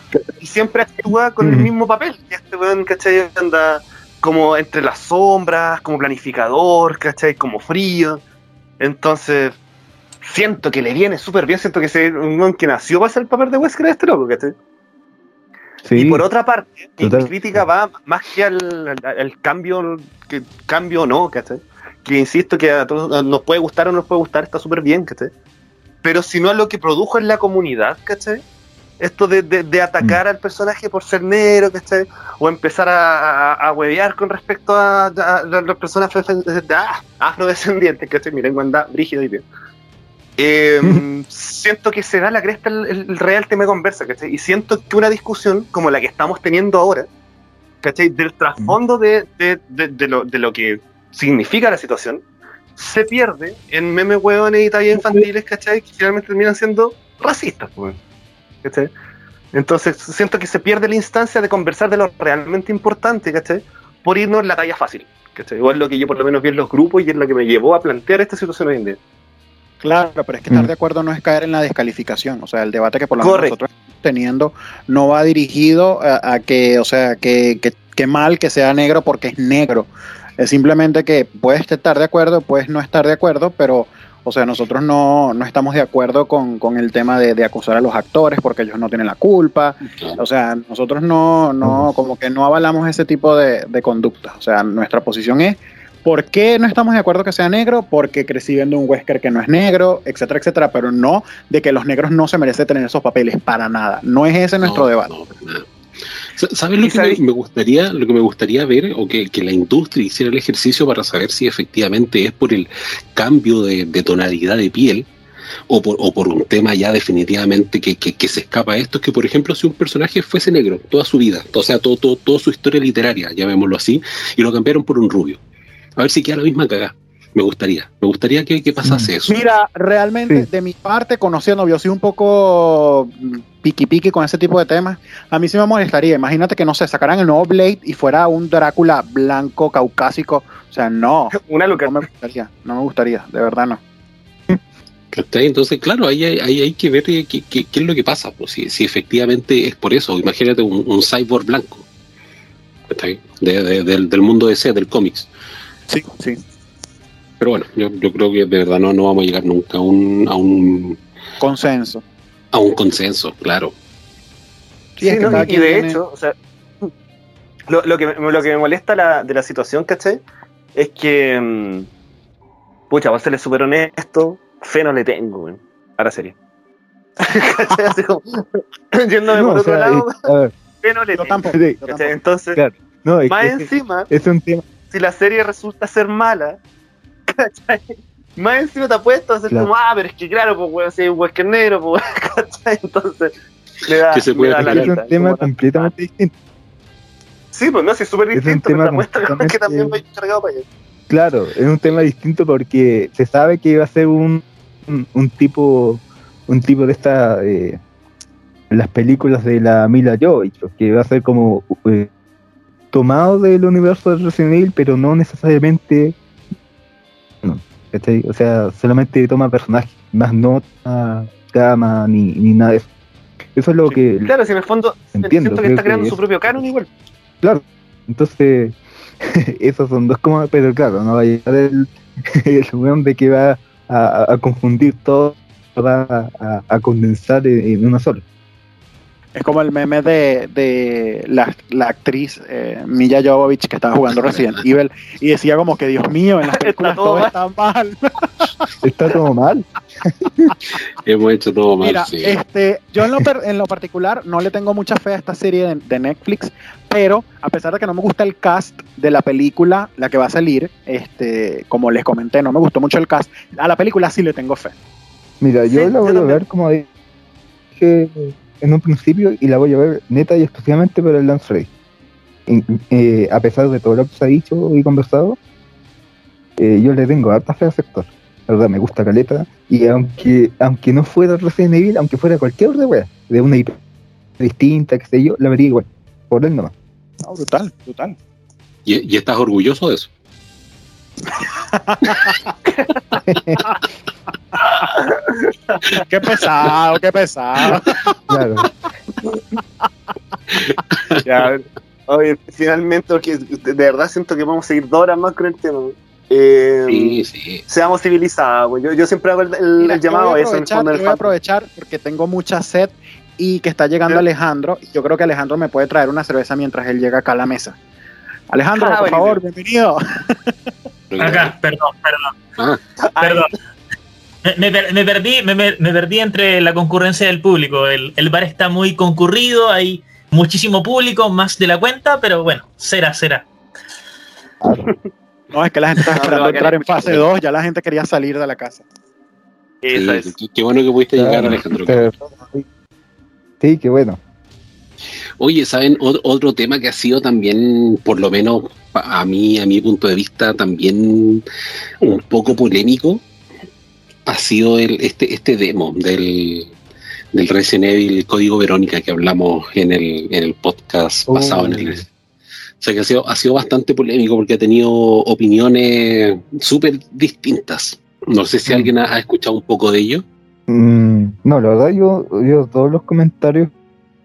y siempre actúa con el Ujú. mismo papel. que Este weón, ¿cachai? Anda como entre las sombras, como planificador, ¿cachai? Como frío. Entonces, siento que le viene súper bien. Siento que es un weón que nació para hacer el papel de Wesker este loco, ¿cachai? Sí, Y por otra parte, mi Total. crítica va más que al, al- al cambio, que cambio o no, ¿cachai? Que insisto que a todos nos puede gustar o no nos puede gustar, está súper bien, ¿cachai? Pero si no a lo que produjo en la comunidad, ¿cachai? Esto de, de- de atacar al personaje por ser negro, ¿cachai? O empezar a, a, a huevear con respecto a, a- a las personas ah, afrodescendientes, ¿cachai? Mi lengua anda brígido y bien. Eh, siento que se da la cresta el, el real tema de conversa, ¿cachai? Y siento que una discusión como la que estamos teniendo ahora, ¿cachai? Del trasfondo de, de, de- de lo, de lo que significa la situación, se pierde en memes hueones y tallas infantiles, ¿cachai? Que finalmente terminan siendo racistas, pues, ¿cachai? Entonces siento que se pierde la instancia de conversar de lo realmente importante, ¿cachai? Por irnos en la talla fácil, ¿cachai? Igual lo que yo por lo menos vi en los grupos y es lo que me llevó a plantear esta situación hoy en día. Claro, pero es que estar Mm. de acuerdo no es caer en la descalificación. O sea, el debate que por lo menos nosotros estamos teniendo no va dirigido a, a que, o sea, que, que, que mal que sea negro porque es negro. Es simplemente que puedes estar de acuerdo, puedes no estar de acuerdo, pero, o sea, nosotros no, no estamos de acuerdo con, con el tema de, de acusar a los actores porque ellos no tienen la culpa. O sea, nosotros no, no, como que no avalamos ese tipo de, de conductas. O sea, nuestra posición es ¿Por qué no estamos de acuerdo que sea negro? Porque crecí viendo un Wesker que no es negro, etcétera, etcétera, pero no de que los negros no se merecen tener esos papeles para nada. No es ese nuestro debate. no, ¿Sabes lo que me, gustaría, lo que me gustaría ver o que, que la industria hiciera el ejercicio para saber si efectivamente es por el cambio de, de tonalidad de piel o por, o por un tema ya definitivamente que, que- que se escapa a esto, es que por ejemplo si un personaje fuese negro toda su vida, o sea, todo, todo, toda su historia literaria, llamémoslo así, y lo cambiaron por un rubio. A ver si queda la misma cagada. Me gustaría, me gustaría que, que pasase eso. Mira, realmente Sí. de mi parte, conociendo, yo soy un poco mm, piqui piqui con ese tipo de temas. A mí sí me molestaría. Imagínate que no sé, sacaran el nuevo Blade y fuera un Drácula blanco, caucásico. O sea, no, Una no me gustaría, no me gustaría, de verdad no. Entonces, claro, ahí hay, ahí hay que ver qué, qué- qué es lo que pasa, pues, si, si efectivamente es por eso. Imagínate un, un cyborg blanco, ¿cachai? De- de- del, del mundo de C, del cómics. Sí, sí. Pero bueno, yo, yo creo que de verdad no, no vamos a llegar nunca a un, a un, Consenso. a un consenso, claro. Y de tiene- hecho, o sea, lo, lo que, me- lo que me molesta la- de la situación, ¿cachai? Es que, mm, pucha, voy a serle súper honesto, fe no le tengo, güey, a la serie. ¿Cachai? Así como, yéndome No, por otro sea, lado, es- a ver, fe no le tengo. tampoco. Entonces, Claro. no, es, más encima, es un tema. si la serie resulta ser mala, ¿cachai? Más encima te apuesto a hacer Claro. como, ah, pero es que claro, pues weón, si es Wesker negro, pues weón, ¿cachai? Entonces, me da, Que se puede da la. Es un tema como, completamente distinto. Sí, pues no, sí, es súper Es un distinto, tema pero te apuesto que también voy cargado para allá. Claro, es un tema distinto porque se sabe que va a ser un, un, un tipo un tipo de esta eh, las películas de la Mila Jovovich, que va a ser como eh, tomado del universo de Resident Evil, pero no necesariamente ¿cachai? O sea, solamente toma personajes, más no cama ni, ni nada de eso. Eso es lo que Claro, si en el fondo Entiendo, siento que está creando que su propio canon igual. Claro, entonces, esos son dos como, pero claro, no va a llegar el, el weón de que va a, a confundir todo, va a, a condensar en, en una sola. Es como el meme de, de la, la actriz eh, Milla Jovovich que estaba jugando Resident Evil y decía como que Dios mío, en las películas todo todo mal. está mal. Está todo mal. Hemos hecho todo mal, Mira, sí. este, yo en lo, per- en lo particular no le tengo mucha fe a esta serie de, de Netflix, pero a pesar de que no me gusta el cast de la película, la que va a salir, este, como les comenté, no me gustó mucho el cast, a la película sí le tengo fe. Mira, yo Sí, la yo voy a ver como dije en un principio y la voy a ver neta y exclusivamente por el Lance Rey. Eh, a pesar de todo lo que se ha dicho y conversado, eh, yo le tengo harta fe al sector. La verdad, me gusta Caleta. Y aunque aunque no fuera Resident Evil, aunque fuera cualquier otra wea, de una IP distinta, que sé yo, la vería igual. Por él nomás. No, brutal, brutal. ¿Y, y estás orgulloso de eso? Qué pesado, qué pesado. Claro. Ya, oye, finalmente, porque de verdad siento que vamos a seguir dos horas más con el tema. Eh, Sí, sí. Seamos civilizados, güey. Yo, yo siempre hago el, el- Mira, el yo llamado voy a eso en el fondo del voy a aprovechar porque tengo mucha sed y que está llegando Sí. Alejandro. Yo creo que Alejandro me puede traer una cerveza mientras él llega acá a la mesa. Alejandro, Ah, por favor, bienvenido. Acá, perdón, perdón, Ah, perdón. Me, me per- me perdí, me, me- perdí entre la concurrencia del público. El, el bar está muy concurrido, hay muchísimo público, más de la cuenta, pero bueno, será, será. No, es que la gente está No, esperando entrar en fase 2, ya la gente quería salir de la casa. Sí, es. qué- Qué bueno que pudiste llegar. Alejandro. Pero- Sí, qué bueno. Oye, ¿saben? Ot- Otro tema que ha sido también, por lo menos a mí, a mi punto de vista, también un poco polémico, ha sido el, este, este demo del, del Resident Evil Código Verónica que hablamos en el, en el podcast Oh. pasado. En el, o sea que ha sido, ha sido bastante polémico porque ha tenido opiniones súper distintas. No sé si Mm. alguien ha, ha escuchado un poco de ello. Mm, no, la verdad yo, yo todos los comentarios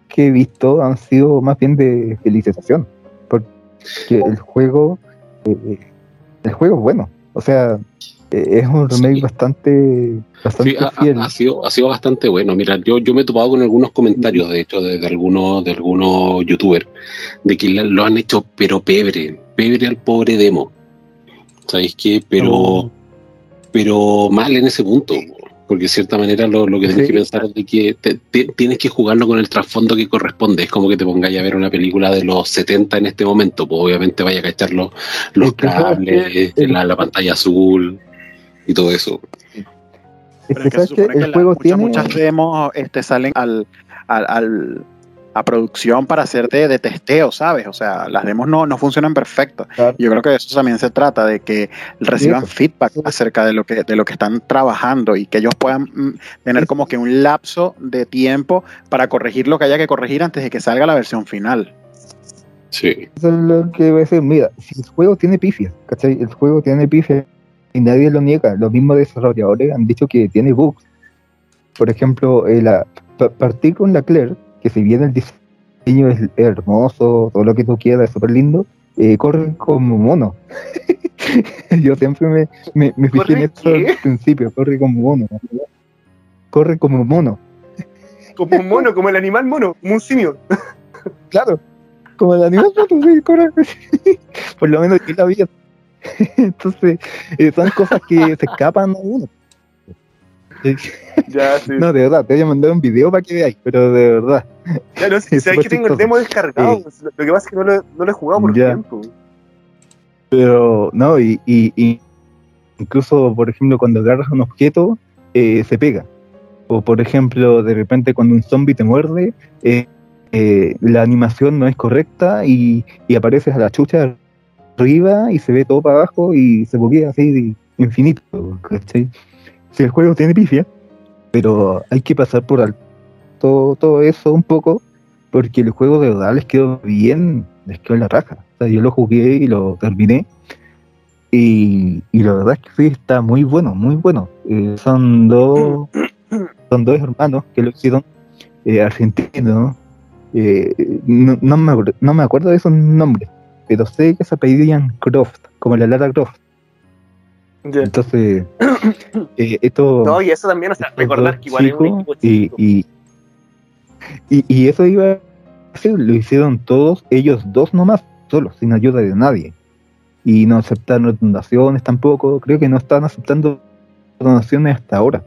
que he visto han sido más bien de felicitación, porque el juego, eh, el juego es bueno, o sea, es un remake Sí. bastante, bastante Sí, ha, ha- fiel. ha sido, ha sido bastante bueno. Mira, yo, yo me he topado con algunos comentarios, de hecho, de, de algunos, de algunos youtubers, de que lo han hecho, pero pebre, pebre al pobre demo. ¿Sabéis qué? Pero, Oh. pero mal en ese punto. Porque de cierta manera lo, lo que tienes que pensar es de que te- te- tienes que jugarlo con el trasfondo que corresponde. Es como que te pongáis a ver una película de los 70 en este momento. Pues obviamente vaya a cachar los, los cables, la, la pantalla azul y todo eso. Es Pero que es que se que supone que el la- juego muchas, tiene... muchas demos este, salen al, al, al- a producción para hacer de, de testeo, ¿sabes? O sea, las demos no, no funcionan perfecto. Claro. Yo creo que de eso también se trata, de que reciban Eso. feedback Sí. acerca de lo que de lo que están trabajando y que ellos puedan mm, tener Sí. como que un lapso de tiempo para corregir lo que haya que corregir antes de que salga la versión final. Sí. Eso es lo que voy a decir. Mira, si el juego tiene pifias, ¿cachai? El juego tiene pifias y nadie lo niega. Los mismos desarrolladores han dicho que tiene bugs. Por ejemplo, eh, la, con la Claire, que si bien el diseño es hermoso, todo lo que tú quieras, es súper lindo, eh, corre como mono. Yo siempre me, me, me fijé en ¿Corre esto al principio, corre como mono. Corre como mono. Como un mono, como el animal mono, como un simio. Claro, como el animal mono, sí, corre. Por lo menos yo la vi. Entonces, eh, son cosas que se escapan a uno. Ya, sí. No, de verdad, te voy a mandar un video para que veáis, pero de verdad. Ya, no, si es que tengo el demo descargado. Pues, Lo que pasa es que no lo, no lo he jugado por Ya. tiempo. Pero, no, y, y- y incluso, por ejemplo, cuando agarras un objeto, eh, se pega. O, por ejemplo, de repente cuando un zombie te muerde, eh, eh, la animación no es correcta y, y apareces a la chucha arriba y se ve todo para abajo y se buguea así infinito. ¿cachai? Si el juego tiene pifia, pero hay que pasar por alto todo, todo eso un poco, porque el juego de verdad les quedó bien, les quedó en la raja. O sea, yo lo jugué y lo terminé. Y, y la verdad es que sí, está muy bueno, muy bueno. Eh, son dos son dos hermanos que lo hicieron eh, argentinos. Eh, no, no, me, no me acuerdo de esos nombres, pero sé que se apellidían Croft, como la Lara Croft. Entonces, eh, esto. No, y eso también, o sea, recordar que igual es un equipo y, chico. y, y, y eso iba a hacer, lo hicieron todos, ellos dos nomás, solos, sin ayuda de nadie. Y no aceptaron donaciones tampoco, creo que no están aceptando donaciones hasta ahora.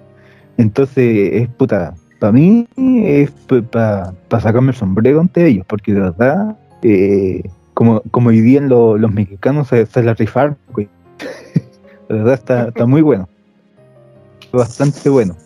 Entonces, es puta, para mí es para sacarme el sombrero ante ellos, porque de verdad, eh, como, como dirían lo- los mexicanos, se, se la rifaron. De verdad está, está muy bueno. Bastante bueno.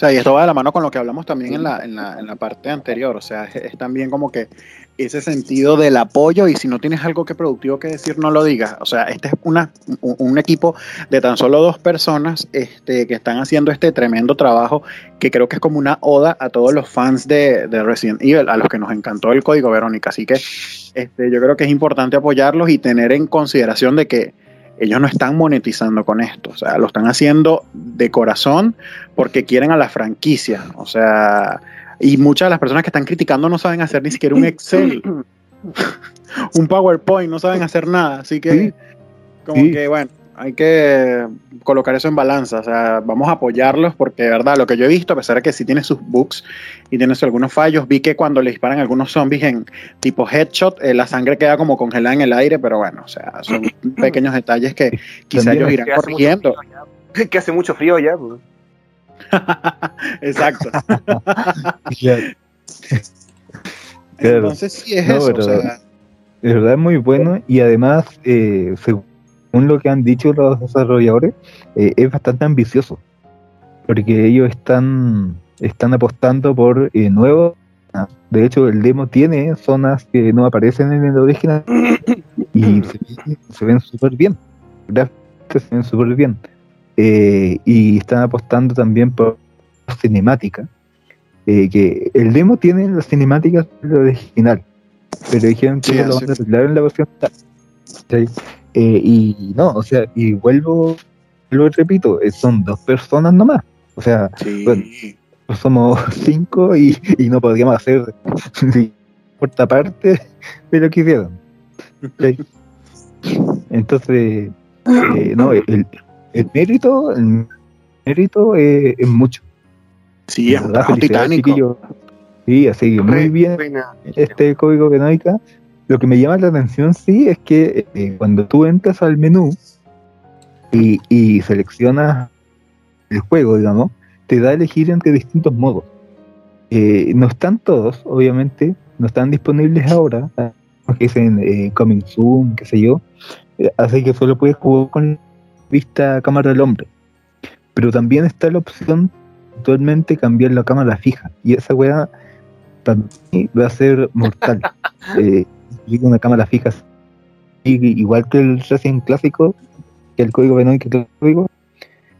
O sea, y esto va de la mano con lo que hablamos también en la, en la, en la parte anterior. O sea, es, es también como que ese sentido del apoyo y si no tienes algo que productivo que decir, no lo digas. O sea, este es una, un, un equipo de tan solo dos personas este, que están haciendo este tremendo trabajo que creo que es como una oda a todos los fans de, de Resident Evil, a los que nos encantó el código Verónica. Así que este, yo creo que es importante apoyarlos y tener en consideración de que ellos no están monetizando con esto, o sea, lo están haciendo de corazón porque quieren a la franquicia, o sea, y muchas de las personas que están criticando no saben hacer ni siquiera un Excel, un PowerPoint, no saben hacer nada, así que como Sí. que bueno, hay que colocar eso en balanza, o sea, vamos a apoyarlos porque de verdad lo que yo he visto, a pesar de que sí tiene sus bugs y tiene sus algunos fallos, vi que cuando le disparan algunos zombies en tipo headshot, eh, la sangre queda como congelada en el aire, pero bueno, o sea, son pequeños detalles que quizá También ellos irán Que corrigiendo. allá. Que hace mucho frío allá, pues. Exacto. Entonces sí es No, eso, pero- o sea, De verdad es muy bueno y además, eh, según lo que han dicho los desarrolladores, eh, es bastante ambicioso. Porque ellos están, están apostando por eh, nuevos. De hecho, el demo tiene zonas que no aparecen en el original y se ven, súper bien. Gráficamente se ven súper bien. Eh, y están apostando también por cinemática. eh, que el demo tiene las cinemáticas del original, pero dijeron que Sí, lo van a arreglar en la versión. Eh, y no, o sea, y vuelvo, lo repito, eh, son dos personas nomás. O sea, sí. bueno. somos cinco y, y no podríamos hacer ni cuarta parte de lo que hicieron. Entonces, eh, no, el, el mérito, el mérito eh, es mucho. sí, es un ¿verdad? titánico. chiquillos. Sí, así que muy bien este código canónica. Lo que me llama la atención, sí, es que eh, cuando tú entras al menú y, y seleccionas el juego, digamos, te da a elegir entre distintos modos. Eh, no están todos, obviamente, no están disponibles ahora, porque dicen eh, coming soon, qué sé yo, eh, así que solo puedes jugar con vista cámara del hombre. Pero también está la opción actualmente cambiar la cámara fija, y esa weá para mí va a ser mortal. una cámara fija, y- igual que el Resident clásico, que el código Venom clásico,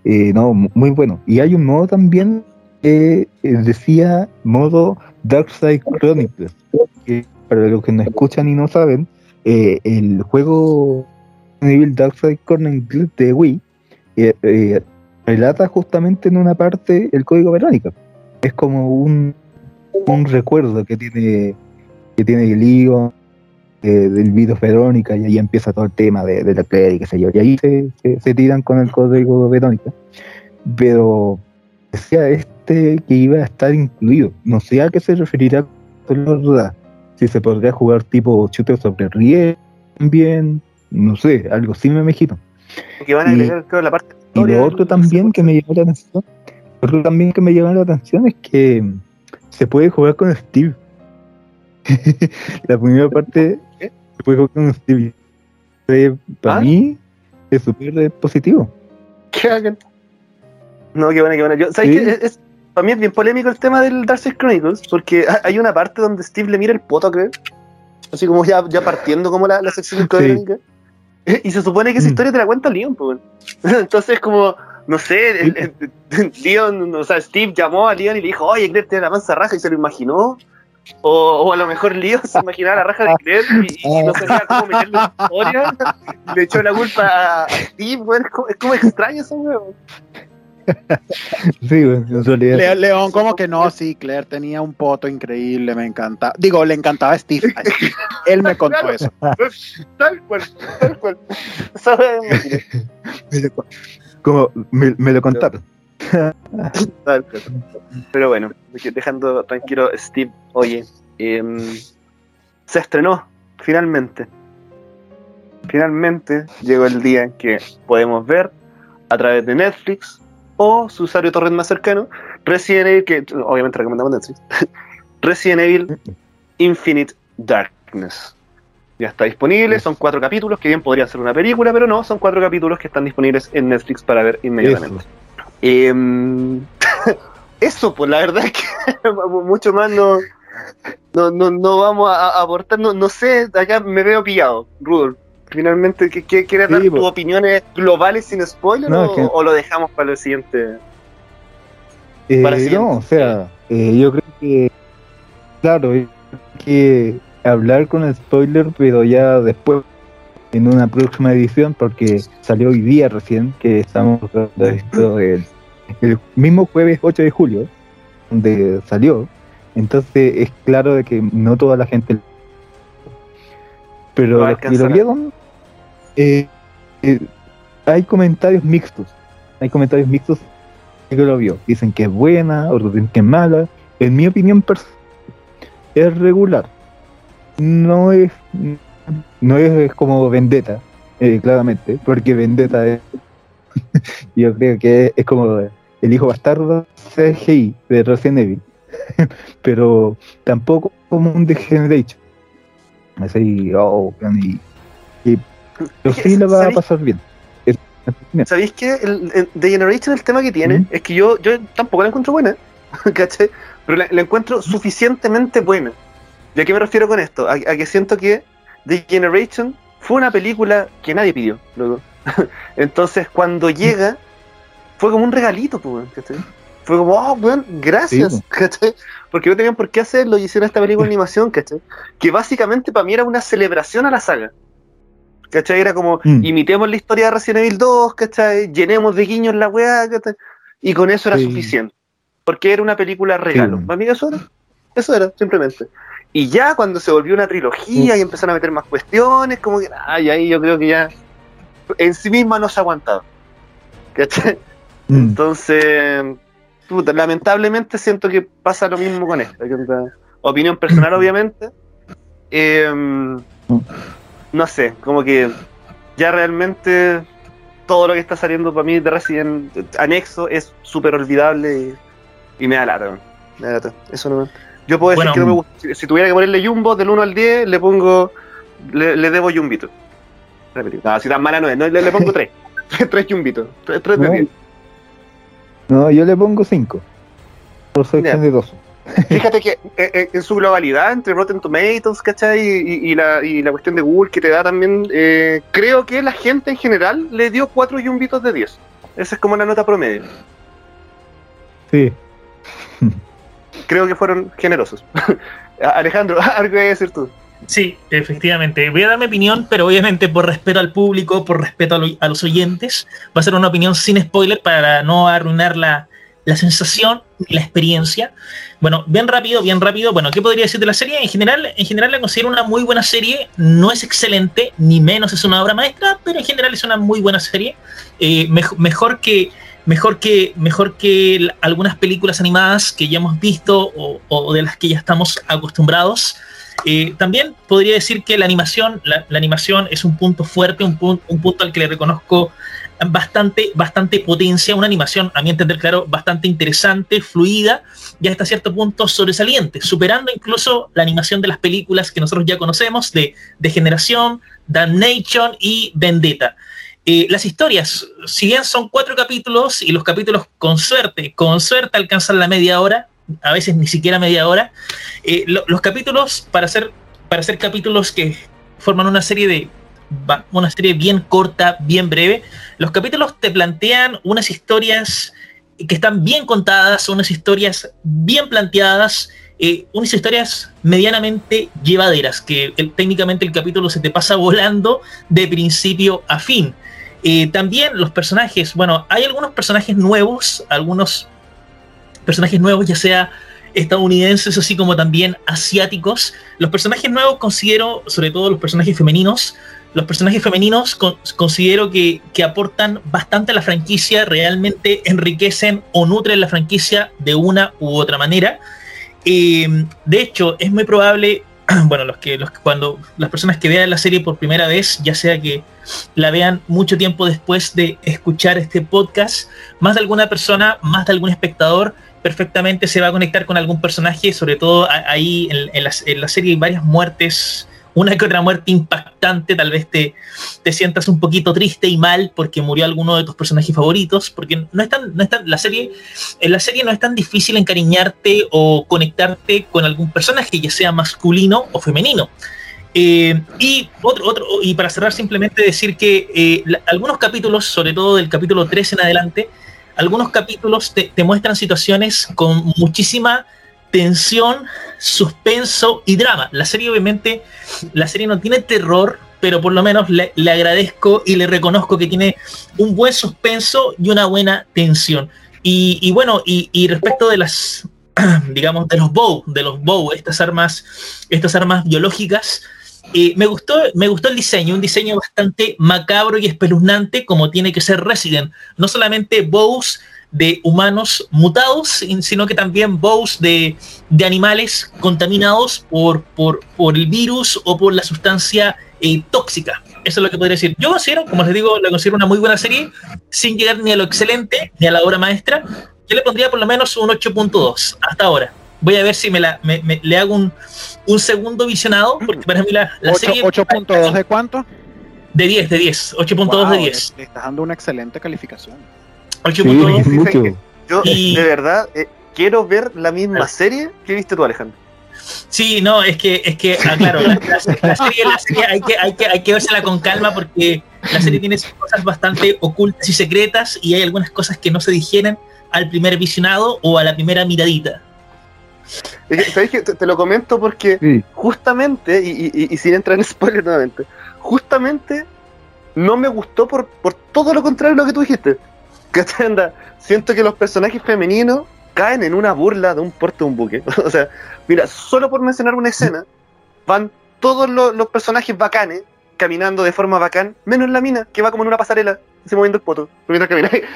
eh, no, mu- muy bueno. Y hay un modo también que eh, decía modo Darkside Chronicles, que para los que no escuchan y no saben, eh, el juego Evil Darkside Chronicles de Wii relata justamente en una parte el código Verónica. Es como un, un recuerdo que tiene que tiene el lío del virus Verónica y ahí empieza todo el tema de, de la Claire y qué sé yo. Y ahí se, se- se tiran con el código Verónica. Pero decía este que iba a estar incluido. No sé a qué se referirá verdad. Si se podría jugar tipo shooter sobre riel también, no sé, algo así me imagino. Que van a Y- agregar, creo, la parte. Y lo otro también que me llamó la atención, lo otro también que me llamó la atención es que se puede jugar con Steve. la primera parte puede jugar con Steve. Eh, Para ¿Ah? mí es súper positivo. No, qué buena, qué buena. Yo, ¿sabes Sí. qué? Es- es- para mí es bien polémico el tema del Darkseid Chronicles, porque ha- hay una parte donde Steve le mira el poto, creo. Así como ya, ya partiendo como la, la sección crónica. Y se supone que esa Mm. historia te la cuenta Leon, pues. Entonces, como, no sé, el- el- Leon, o sea, Steve llamó a Leon y le dijo, oye, Claire tiene la mansa raja y se lo imaginó. O, o a lo mejor Lío se imaginaba la raja de Claire y, y no sabía cómo meterle la historia. Le echó la culpa a Steve, weón. Es como, es como extraño eso, weón. Sí, bueno. Le- León como que no, sí, Claire tenía un poto increíble, me encanta. Digo, le encantaba a Steve. a Steve. Él me contó Claro. eso. Tal cual, tal cual. Esa weón es mentira. me lo- Como me, me lo contaron. Pero bueno, dejando tranquilo Steve, oye, em, se estrenó finalmente. Finalmente llegó el día en que podemos ver a través de Netflix o su usuario torrent más cercano Resident Evil, que obviamente recomendamos Netflix, Resident Evil Infinite Darkness. Ya está disponible, son cuatro capítulos, que bien podría ser una película, pero no, son cuatro capítulos que están disponibles en Netflix para ver inmediatamente. Em, eso, pues la verdad es que mucho más no, no, no, no vamos a aportar, no, no sé, acá me veo pillado, Rudolf. Finalmente, ¿qué, qué- ¿quieres Sí, dar tus opiniones globales sin spoiler No, o, es que- o lo dejamos para el siguiente? Eh, Para siguiente. no, o sea, eh, yo creo que, claro, hay que hablar con el spoiler, pero ya después, en una próxima edición, porque salió hoy día recién, que estamos hablando de esto el, el mismo jueves 8 de julio, donde salió. Entonces es claro de que no toda la gente... Pero los que lo vieron, eh, eh, hay comentarios mixtos. Hay comentarios mixtos que lo vio. Dicen que es buena, otros dicen que es mala. En mi opinión es regular. No es no es como Vendetta, eh, claramente, porque Vendetta es yo creo que es como el hijo bastardo CGI de Resident Evil, pero tampoco como un Degeneration. Así, oh, y, y- pero sí la va a pasar bien. ¿Sabéis que el, el- The Generation, el tema que tiene, ¿Mm? es que yo, yo tampoco la encuentro buena, ¿cachai? Pero la, la encuentro suficientemente buena. ¿Y a qué me refiero con esto? A, a que siento que The Generation fue una película que nadie pidió, loco. Entonces, cuando llega, fue como un regalito, pues. Fue como, oh, weón, gracias, Sí, ¿cachai? Porque no tenían por qué hacerlo y hicieron esta película de animación, ¿cachai? Que básicamente para mí era una celebración a la saga. ¿Cachai? Era como, Mm. imitemos la historia de Resident Evil 2, ¿cachai? Llenemos de guiños la weá, ¿cachai? Y con eso era Sí. suficiente. Porque era una película regalo. Sí. Para mí eso era. Eso era, simplemente. Y ya cuando se volvió una trilogía y empezaron a meter más cuestiones, como que, ay, ahí yo creo que ya en sí misma no se ha aguantado. ¿Cachai? Mm. Entonces, puta, lamentablemente siento que pasa lo mismo con esta. Opinión personal, obviamente. Em, no sé, como que ya realmente todo lo que está saliendo para mí de Resident Anexo es súper olvidable y, y me da lata. Me da lata. Eso no Yo puedo decir Bueno. que no me gusta. Si, si tuviera que ponerle Jumbo del 1 al 10, le pongo. Le, le debo Jumbito. Repetir. No, si tan mala no es. No, le, le pongo 3. 3 Jumbitos. 3 de No, 10. No, yo le pongo 5. Por ser Ya. generoso. Fíjate que eh, eh, en su globalidad, entre Rotten Tomatoes, ¿cachai? Y, y la, y la cuestión de Google que te da también, eh, creo que la gente en general le dio 4 yumbitos de 10. Esa es como la nota promedio. Sí. Creo que fueron generosos. Alejandro, algo que decir tú. Sí, efectivamente. Voy a dar mi opinión, pero obviamente por respeto al público, por respeto a, lo- a los oyentes, va a ser una opinión sin spoiler para no arruinar la, la sensación y la experiencia. Bueno, bien rápido, bien rápido. Bueno, ¿qué podría decir de la serie? En general, en general la considero una muy buena serie. No es excelente, ni menos es una obra maestra, pero en general es una muy buena serie. Eh, mej- mejor que mejor que mejor que algunas películas animadas que ya hemos visto o, de las que ya estamos acostumbrados. Eh, también podría decir que la animación, la, la animación es un punto fuerte, un, pun- un punto al que le reconozco bastante, bastante potencia, una animación, a mi entender, claro, bastante interesante, fluida y hasta cierto punto sobresaliente, superando incluso la animación de las películas que nosotros ya conocemos, de, de Generación, Damnation y Vendetta. Las historias, si bien son cuatro capítulos y los capítulos con suerte, con suerte alcanzan la media hora, a veces ni siquiera media hora, eh, lo- los capítulos, para hacer, para capítulos que forman una serie de una serie bien corta, bien breve, los capítulos te plantean unas historias que están bien contadas, unas historias bien planteadas, eh, unas historias medianamente llevaderas, que técnicamente el capítulo se te pasa volando de principio a fin. También los personajes, bueno, hay algunos personajes nuevos, algunos personajes nuevos, ya sea estadounidenses, así como también asiáticos. Los personajes nuevos considero, sobre todo los personajes femeninos, los personajes femeninos con- considero que, que aportan bastante a la franquicia, realmente enriquecen o nutren la franquicia de una u otra manera. Eh, de hecho, es muy probable, bueno, los que, los que cuando las personas que vean la serie por primera vez, ya sea que la vean mucho tiempo después de escuchar este podcast, más de alguna persona, más de algún espectador, perfectamente se va a conectar con algún personaje, sobre todo ahí en, en la serie hay varias muertes, una que otra muerte impactante, tal vez te, te sientas un poquito triste y mal porque murió alguno de tus personajes favoritos, porque no es tan, no es tan- la serie, en la serie no es tan difícil encariñarte o conectarte con algún personaje, ya sea masculino o femenino. Eh, y otro, otro, y para cerrar simplemente decir que eh, algunos capítulos, sobre todo del capítulo 3 en adelante, algunos capítulos te, te muestran situaciones con muchísima tensión, suspenso y drama. La serie obviamente, la serie no tiene terror, pero por lo menos le, le agradezco y le reconozco que tiene un buen suspenso y una buena tensión. Y, y bueno, y, y respecto de las, digamos, de los bow, de los bow, estas armas, estas armas biológicas, eh, me gustó, me gustó el diseño, un diseño bastante macabro y espeluznante, como tiene que ser Resident. No solamente bows de humanos mutados, sin- sino que también bows de, de animales contaminados por, por, por el virus o por la sustancia eh, tóxica. Eso es lo que podría decir. Yo considero, como les digo, la considero una muy buena serie, sin llegar ni a lo excelente, ni a la obra maestra. Yo le pondría por lo menos un 8.2 hasta ahora. Voy a ver si me, la, me- me- le hago un, un segundo visionado, porque para mí la, la Ocho- serie 8.2 de cuánto? de 10, de 10, 8.2 Wow, de le- 10. Le estás dando una excelente calificación. 8.2. Sí, mucho. Yo, Y- de verdad, eh, quiero ver la misma serie que viste tú, Alejandro. Sí, no, es que, es que, ah, claro, la, la- la serie, la serie hay, que, hay, que, hay que vérsela con calma porque la serie tiene sus cosas bastante ocultas y secretas y hay algunas cosas que no se digieren al primer visionado o a la primera miradita. Es que, ¿Sabes qué? Te, te lo comento porque Sí. justamente, y, y- y- y sin entrar en spoiler nuevamente, justamente no me gustó por, por todo lo contrario de lo que tú dijiste. ¿Cachai? Anda, Siento que los personajes femeninos caen en una burla de un puerto de un buque. o sea, mira, solo por mencionar una escena, van todos los, los personajes bacanes caminando de forma bacán, menos la mina, que va como en una pasarela, se moviendo el poto.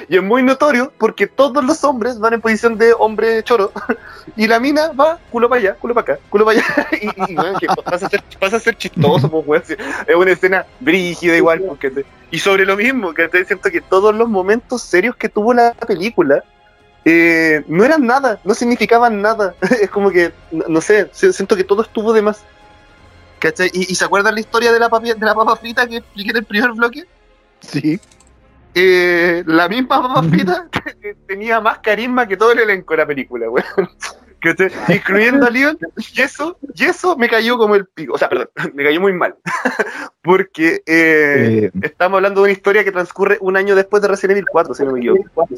Y es muy notorio porque todos los hombres van en posición de hombre choro y la mina va culo para allá, culo para acá, culo para allá. Y, y, pasa, a ser, pasa a ser chistoso, pues, weón. Es una escena brígida igual. porque te- y sobre lo mismo, que te siento que todos los momentos serios que tuvo la película eh, no eran nada, no significaban nada. es como que, no, sé, si- siento que todo estuvo de más. ¿Cachai? ¿Y, y se acuerdan la historia de la, papi- de la papa frita que expliqué en el primer bloque? Sí. Eh, la misma que tenía más carisma que todo el elenco de la película, weón. Incluyendo a Leon, y eso, y eso me cayó como el pico. O sea, perdón, me cayó muy mal. Porque eh, Eh, estamos hablando de una historia que transcurre un año después de Resident Evil 4, si no me equivoco.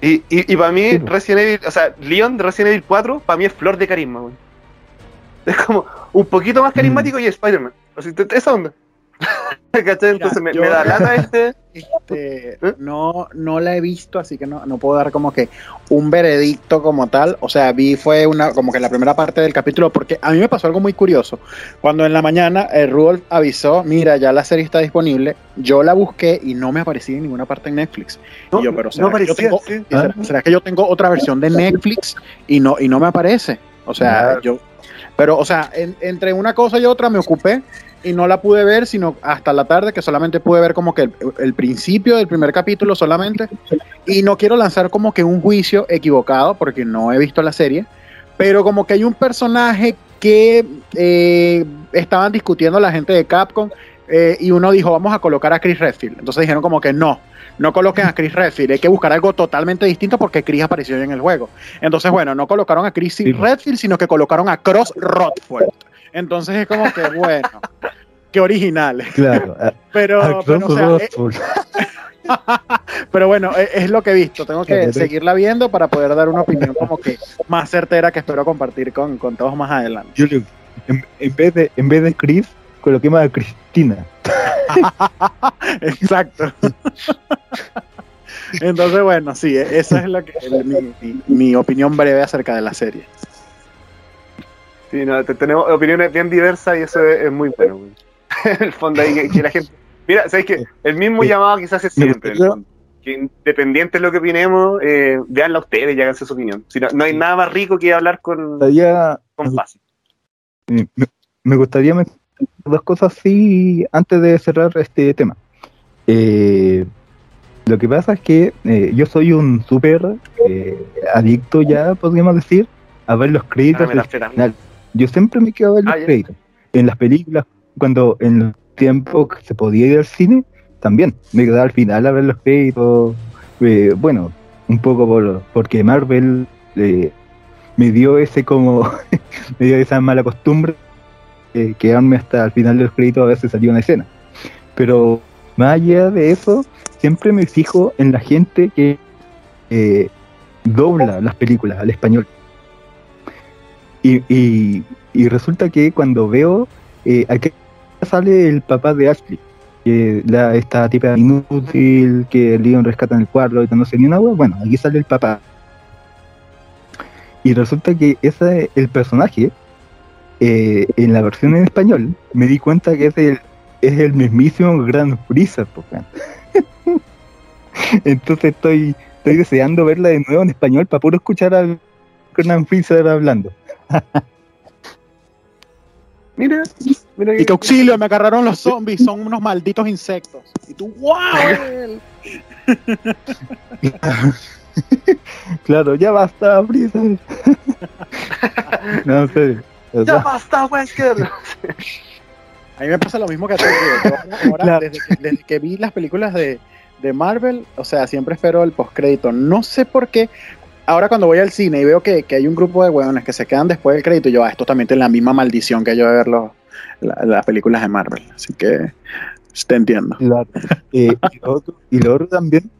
Y, y, y para mí, Sí. Resident Evil, o sea, Leon de Resident Evil 4, para mí es flor de carisma, weón. Es como un poquito más carismático y Spider-Man. Así, te- esa onda. ¿Cachai? Entonces me, da lata este. Este, ¿Eh? no, no la he visto, así que no, no puedo dar como que un veredicto como tal. O sea, vi fue una como que la primera parte del capítulo, porque a mí me pasó algo muy curioso. Cuando en la mañana el Rudolf avisó, mira, ya la serie está disponible, yo la busqué y no me aparecía en ninguna parte en Netflix. No, Y yo, pero no ¿será, que yo tengo, sí. y será- será que yo tengo otra versión de Netflix y no, y no me aparece? O sea, yo, pero, o sea, en- entre una cosa y otra me ocupé y no la pude ver sino hasta la tarde, que solamente pude ver como que el, el principio del primer capítulo solamente. Y no quiero lanzar como que un juicio equivocado, porque no he visto la serie, pero como que hay un personaje que eh, estaban discutiendo la gente de Capcom eh, y uno dijo, vamos a colocar a Chris Redfield. Entonces dijeron como que no. No coloquen a Chris Redfield, hay que buscar algo totalmente distinto porque Chris apareció en el juego. Entonces, bueno, no colocaron a Chris Sí. Redfield, sino que colocaron a Cross Rothford. Entonces es como que, bueno, qué original. claro. Pero, pero, o sea, eh. Pero bueno, e- es, lo que he visto. Tengo que seguirla viendo para poder dar una opinión como que más certera que espero compartir con, con todos más adelante. Le- en, en vez de en vez de Chris, coloquemos a Cristina. Exacto. Entonces, bueno, sí, e- esa es la que, el- mi, mi- mi opinión breve acerca de la serie. Sí, no, te- tenemos opiniones bien diversas y eso es, es muy bueno. güey. en el fondo, ahí que, que la gente. Mira, ¿sabes qué? El mismo Sí. llamado quizás es Me siempre. Que independiente de lo que opinemos, eh, veanla ustedes y háganse su opinión. Si no, no hay nada más rico que hablar con, paz. me, me gustaría mencionar dos cosas así antes de cerrar este tema. Eh, lo que pasa es que eh, yo soy un súper eh, adicto ya, podríamos decir, a ver los créditos. Ah, Yo siempre me quedo a ver los Ah, créditos. En las películas, cuando en el tiempo que se podía ir al cine, también me quedaba al final a ver los créditos. Eh, bueno, un poco por, porque Marvel eh, me dio ese como, me dio esa mala costumbre eh, quedarme hasta el final de los créditos a veces salía una escena. Pero más allá de eso, siempre me fijo en la gente que dobla las películas al español. Y, y- resulta que cuando veo, eh, aquí sale el papá de Ashley, que la, esta tipa inútil que Leon rescata en el cuadro y no sé ni una wea, bueno, aquí sale el papá. Y resulta que ese el personaje, eh, en la versión en español, me di cuenta que es el, es el mismísimo Gran Freezer. Entonces estoy, estoy deseando verla de nuevo en español para puro escuchar al Gran Freezer hablando. Mira, mira Y que auxilio, me agarraron los zombies, son unos malditos insectos. Y tú, wow. claro, ya basta, Freezer. no, en serio. o ¡Ya basta, Wesker! A mí me pasa lo mismo que a ti. ahora, ahora, Claro. desde, que, desde que vi las películas de, de Marvel, o sea, siempre espero el postcrédito. No sé por qué. Ahora cuando voy al cine y veo que, que hay un grupo de hueones que se quedan después del crédito, yo, ah, esto también tiene la misma maldición que yo de ver los- la- las películas de Marvel. Así que te entiendo. Claro. Eh, y, lo otro, también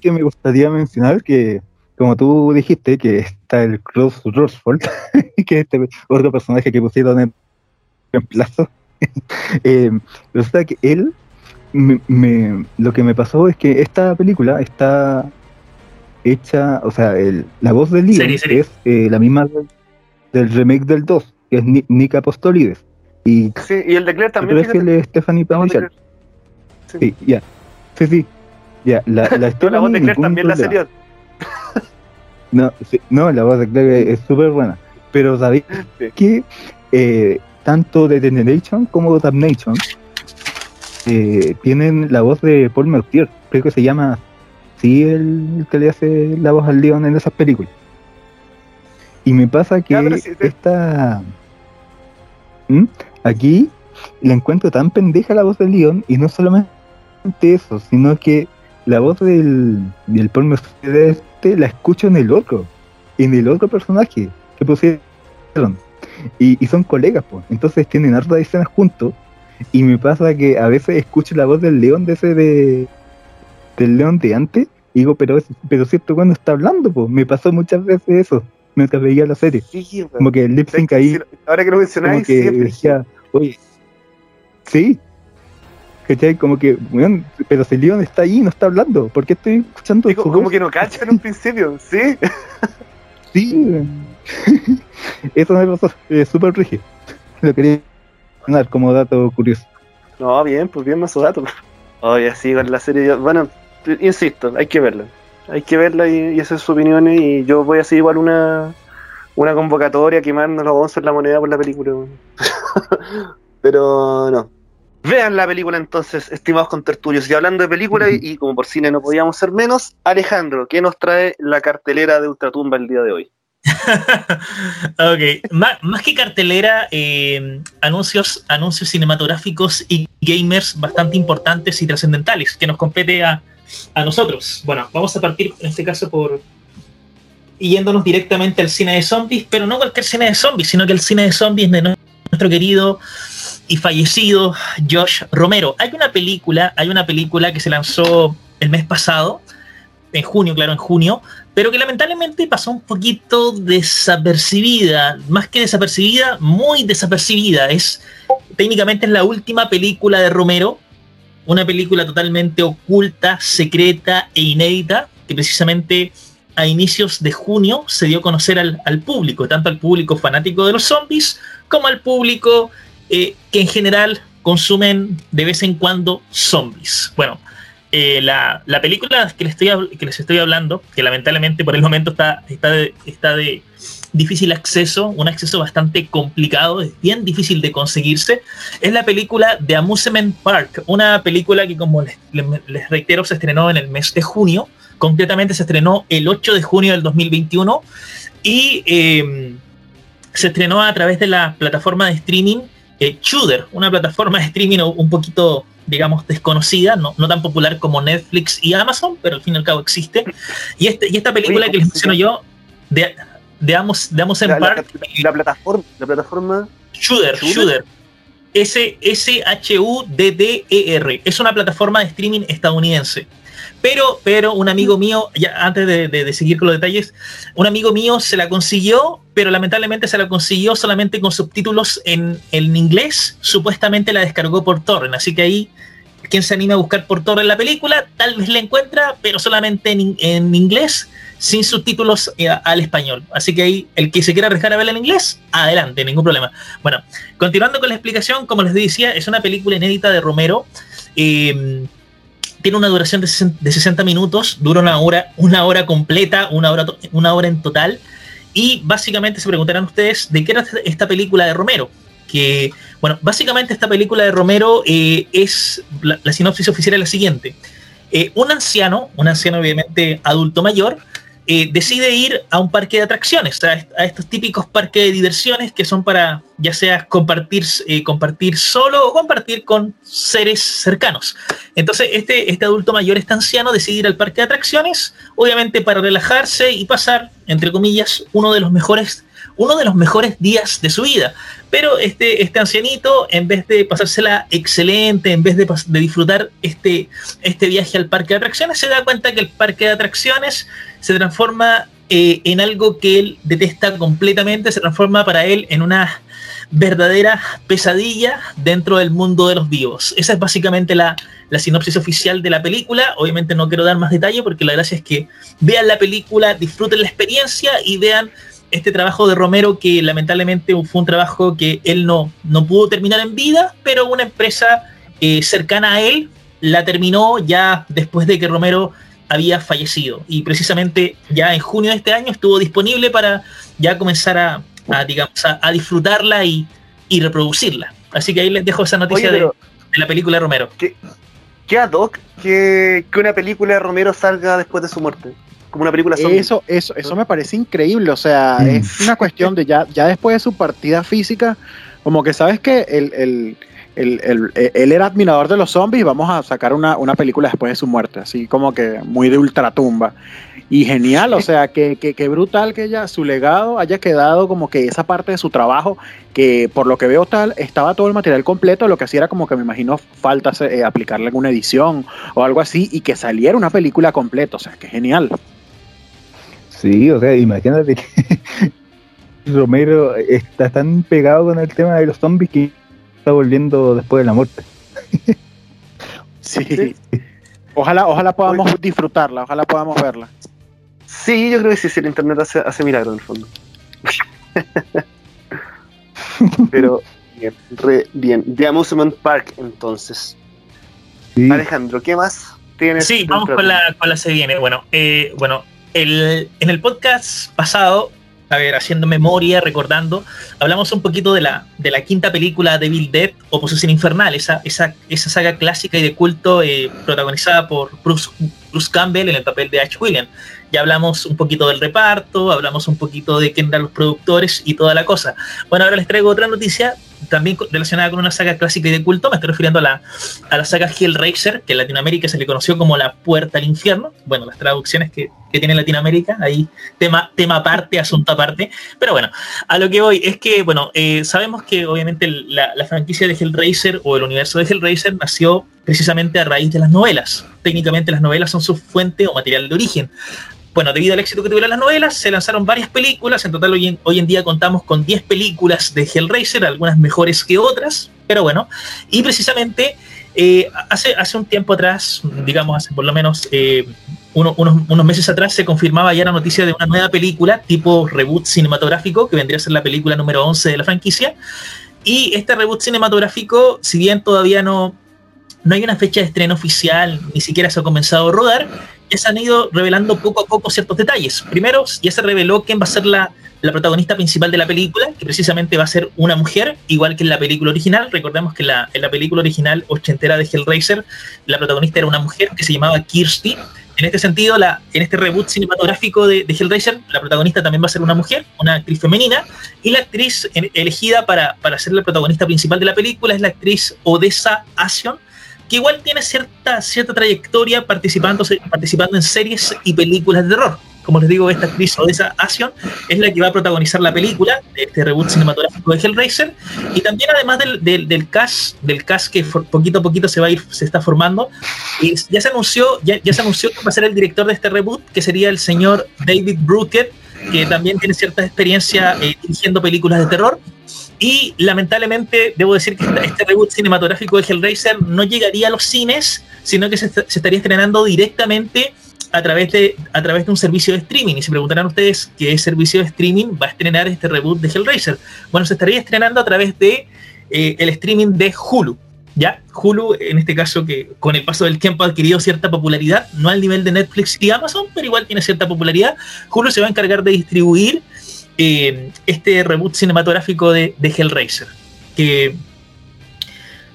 que me gustaría mencionar que, como tú dijiste, que está el Cross Rosfold, que es este otro personaje que pusieron en reemplazo. eh, resulta que él, me- lo que me pasó es que esta película está hecha, o sea, el- la voz del Leon Serie, serie. es eh, la misma del, del remake del 2, que es Ni- Nick Apostolides. Y Sí, y el de Claire creo también. que es el de Stephanie de. Claire. Sí, ya. Sí, sí. Ya, la, la Yo historia la voz de Claire también la serie. No, sí, no, la voz de Claire es súper buena. Pero sabéis Sí. que eh, tanto de The Generation como Damnation eh, tienen la voz de Paul Mercier. Creo que se llama sí el que le hace la voz al Leon en esas películas. Y me pasa que Ya, esta. ¿Mm? Aquí la encuentro tan pendeja la voz del Leon y no solamente eso, sino que la voz del, del Mercier de este la escucho en el otro, en el otro personaje que pusieron. Y, y son colegas, pues. Entonces tienen hartas escenas juntos. Y me pasa que a veces escucho la voz del león de ese de del león de antes. Y digo, pero es- pero cierto cuando está hablando, pues. Me pasó muchas veces eso mientras veía la serie. Sí. Como que el lip sync ahí Sí, Ahora que lo como mencionáis, que sí, decía, oye, sí, ¿cachai? Como que, weón, pero si Leon está ahí no está hablando, ¿por qué estoy escuchando Digo, su como voz? que no cacha en un principio, sí. Sí, eso me pasó, eh, súper rígido. Lo quería dar como dato curioso. No, bien, pues bien más su dato. Oye, así con la serie, yo- bueno, insisto, hay que verla. Hay que verla y, y hacer sus opiniones y yo voy a hacer igual una, una convocatoria quemando los 11 en la moneda por la película. Pero no. Vean la película entonces, estimados contertulios. Y hablando de película, y, y como por cine no podíamos ser menos, Alejandro, ¿qué nos trae la cartelera de Ultratumba el día de hoy? ok, más, más que cartelera, eh, anuncios, anuncios cinematográficos y gamers bastante importantes y trascendentales que nos compete a, a nosotros. Bueno, vamos a partir en este caso por yéndonos directamente al cine de zombies, pero no cualquier cine de zombies, sino que el cine de zombies de nuestro querido y fallecido Josh Romero. Hay una película, hay una película que se lanzó el mes pasado, en junio, claro, en junio, pero que lamentablemente pasó un poquito desapercibida, más que desapercibida, muy desapercibida. Es técnicamente es la última película de Romero, una película totalmente oculta, secreta e inédita, que precisamente a inicios de junio se dio a conocer al, público, tanto al público fanático de los zombies como al público eh, que en general consumen de vez en cuando zombies. Bueno, eh, la, película que les, estoy, que les estoy hablando, que lamentablemente por el momento está, está, de, está de difícil acceso, un acceso bastante complicado, es bien difícil de conseguirse, es la película de Amusement Park, una película que como les, les reitero se estrenó en el mes de junio, concretamente se estrenó el 8 de junio del 2021 y em, se estrenó a través de la plataforma de streaming eh, una plataforma de streaming un poquito digamos, desconocida, no, no, tan popular como Netflix y Amazon, pero al fin y al cabo existe. Y, este, y esta película que les menciono yo, de, de, en la, Park. La, plataforma, la plataforma. Shooter, Shooter. S-H-U-D-D-E-R. Es una plataforma de streaming estadounidense. Pero, pero un amigo mío, ya antes de, seguir con los detalles, un amigo mío se la consiguió, pero lamentablemente se la consiguió solamente con subtítulos en, en inglés. Supuestamente la descargó por torrent, así que ahí quien se anima a buscar por torrent la película, tal vez la encuentra, pero solamente en, en inglés, sin subtítulos eh, al español. Así que ahí, el que se quiera arriesgar a verla en inglés, adelante, ningún problema. Bueno, continuando con la explicación, como les decía, es una película inédita de Romero. Eh, tiene una duración de 60 minutos, dura una hora, una hora completa, una hora, una hora en total. Y básicamente se preguntarán ustedes de qué era esta película de Romero. Que, bueno, básicamente esta película de Romero eh, es, la, sinopsis oficial es la siguiente. Eh, un anciano, un anciano obviamente adulto mayor, eh, decide ir a un parque de atracciones, a, estos típicos parques de diversiones que son para ya sea compartir, eh, compartir solo o compartir con seres cercanos. Entonces, este, este adulto mayor, este anciano, decide ir al parque de atracciones, obviamente para relajarse y pasar, entre comillas, uno de los mejores uno de los mejores días de su vida. Pero este, este ancianito, en vez de pasársela excelente, en vez de, disfrutar este, este viaje al parque de atracciones, se da cuenta que el parque de atracciones se transforma eh, en algo que él detesta completamente, se transforma para él en una verdadera pesadilla dentro del mundo de los vivos. Esa es básicamente la, la, sinopsis oficial de la película. Obviamente no quiero dar más detalle porque la gracia es que vean la película, disfruten la experiencia y vean este trabajo de Romero que lamentablemente fue un trabajo que él no, no pudo terminar en vida, pero una empresa eh, cercana a él la terminó ya después de que Romero había fallecido. Y precisamente ya en junio de este año estuvo disponible para ya comenzar a, digamos, a, disfrutarla y, reproducirla. Así que ahí les dejo esa noticia de, la película de Romero. ¿Qué, qué ad hoc que, que una película de Romero salga después de su muerte? una película Eso, eso, eso me parece increíble. O sea, mm. es una cuestión de ya, ya después de su partida física, como que sabes que el, él era admirador de los zombies y vamos a sacar una, película después de su muerte, así como que muy de ultratumba. Y genial, o sea, que, que, brutal que ya su legado haya quedado como que esa parte de su trabajo, que por lo que veo tal, estaba todo el material completo, lo que hacía era como que me imagino falta eh, aplicarle alguna edición o algo así y que saliera una película completa, o sea, que genial. Sí, o sea, imagínate que Romero está tan pegado con el tema de los zombies que está volviendo después de la muerte. sí. Ojalá, ojalá podamos disfrutarla, ojalá podamos verla. Sí, yo creo que sí, si el internet hace, hace milagro en el fondo. Pero bien, re, bien. The Amusement Park, entonces. Alejandro, ¿qué más tienes? Sí, vamos con la, con la se viene. Bueno, eh, bueno, en el podcast pasado, a ver, haciendo memoria, recordando, hablamos un poquito de la, de la quinta película de Bill Dead, Oposición Infernal, esa, esa, esa saga clásica y de culto eh, protagonizada por Bruce, Bruce, Campbell en el papel de H. William. Ya hablamos un poquito del reparto, hablamos un poquito de quién eran los productores y toda la cosa. Bueno, ahora les traigo otra noticia también relacionada con una saga clásica y de culto. Me estoy refiriendo a la, a la saga Hellraiser, que en Latinoamérica se le conoció como la Puerta al Infierno. Bueno, las traducciones que, que tiene Latinoamérica, ahí tema, tema aparte, asunto aparte. Pero bueno, a lo que voy es que, bueno, eh, sabemos que obviamente la, la franquicia de Hellraiser o el universo de Hellraiser nació precisamente a raíz de las novelas. Técnicamente las novelas son su fuente o material de origen. Bueno, debido al éxito que tuvieron las novelas, se lanzaron varias películas. En total, hoy en, hoy en día contamos con 10 películas de Hellraiser, algunas mejores que otras, pero bueno. Y precisamente eh, hace, hace un tiempo atrás, digamos, hace por lo menos eh, uno, unos, unos, meses atrás, se confirmaba ya la noticia de una nueva película tipo reboot cinematográfico, que vendría a ser la película número 11 de la franquicia. Y este reboot cinematográfico, si bien todavía no, no hay una fecha de estreno oficial, ni siquiera se ha comenzado a rodar, ya se han ido revelando poco a poco ciertos detalles. Primero, ya se reveló quién va a ser la, la, protagonista principal de la película, que precisamente va a ser una mujer, igual que en la película original. Recordemos que la, en la película original ochentera de Hellraiser, la protagonista era una mujer que se llamaba Kirsty. En este sentido, la, en este reboot cinematográfico de, Hellraiser, la protagonista también va a ser una mujer, una actriz femenina, y la actriz elegida para, para ser la protagonista principal de la película es la actriz Odessa Asion, que igual tiene cierta, cierta trayectoria participando, participando en series y películas de terror. Como les digo, esta actriz Odessa Asion es la que va a protagonizar la película, este reboot cinematográfico de Hellraiser, y también además del, del, cast, del cast que for, poquito a poquito se va a ir, se está formando, y ya se anunció, ya, se anunció que va a ser el director de este reboot, que sería el señor David Brookett, que también tiene cierta experiencia eh, dirigiendo películas de terror, y lamentablemente debo decir que este reboot cinematográfico de Hellraiser no llegaría a los cines, sino que se, estaría estrenando directamente a través, de, a través de un servicio de streaming. Y se preguntarán ustedes qué servicio de streaming va a estrenar este reboot de Hellraiser. Bueno, se estaría estrenando a través de eh, el streaming de Hulu. ¿Ya? Hulu, en este caso, que con el paso del tiempo ha adquirido cierta popularidad, no al nivel de Netflix y Amazon, pero igual tiene cierta popularidad. Hulu se va a encargar de distribuir eh, este reboot cinematográfico de, Hellraiser, que,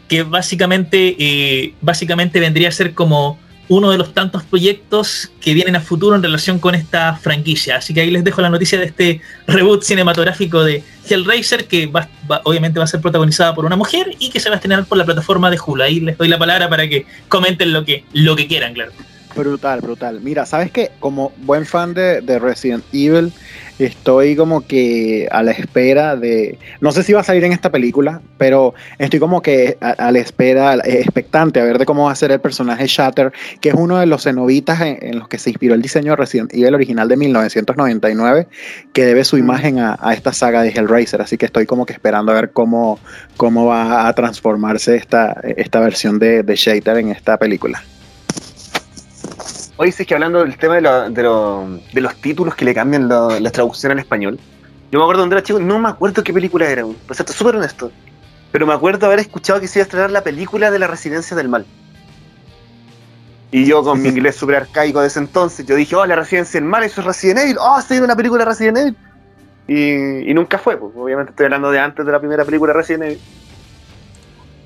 que básicamente, eh, básicamente vendría a ser como uno de los tantos proyectos que vienen a futuro en relación con esta franquicia. Así que ahí les dejo la noticia de este reboot cinematográfico de Hellraiser, que va, va, obviamente va a ser protagonizada por una mujer y que se va a estrenar por la plataforma de Hulu. Ahí les doy la palabra para que comenten lo que, lo que quieran, claro. Brutal, brutal. Mira, ¿sabes qué? Como buen fan de, de, Resident Evil, estoy como que a la espera de... No sé si va a salir en esta película, pero estoy como que a, a la espera, expectante a ver de cómo va a ser el personaje Shatter, que es uno de los cenobitas en, en los que se inspiró el diseño de Resident Evil original de 1999, que debe su imagen a, a esta saga de Hellraiser. Así que estoy como que esperando a ver cómo, cómo va a transformarse esta, esta versión de, de Shatter en esta película. Hoy sí que hablando del tema de, lo, de, lo, de, los títulos que le cambian lo, la traducción al español. Yo me acuerdo cuando era chico, no me acuerdo qué película era, pues esto es súper honesto. Pero me acuerdo haber escuchado que se iba a estrenar la película de la Residencia del Mal. Y yo con mi inglés súper arcaico de ese entonces, yo dije, oh, la Residencia del Mal, eso es Resident Evil, oh, se viene una película de Resident Evil. Y, y, nunca fue, pues obviamente estoy hablando de antes de la primera película de Resident Evil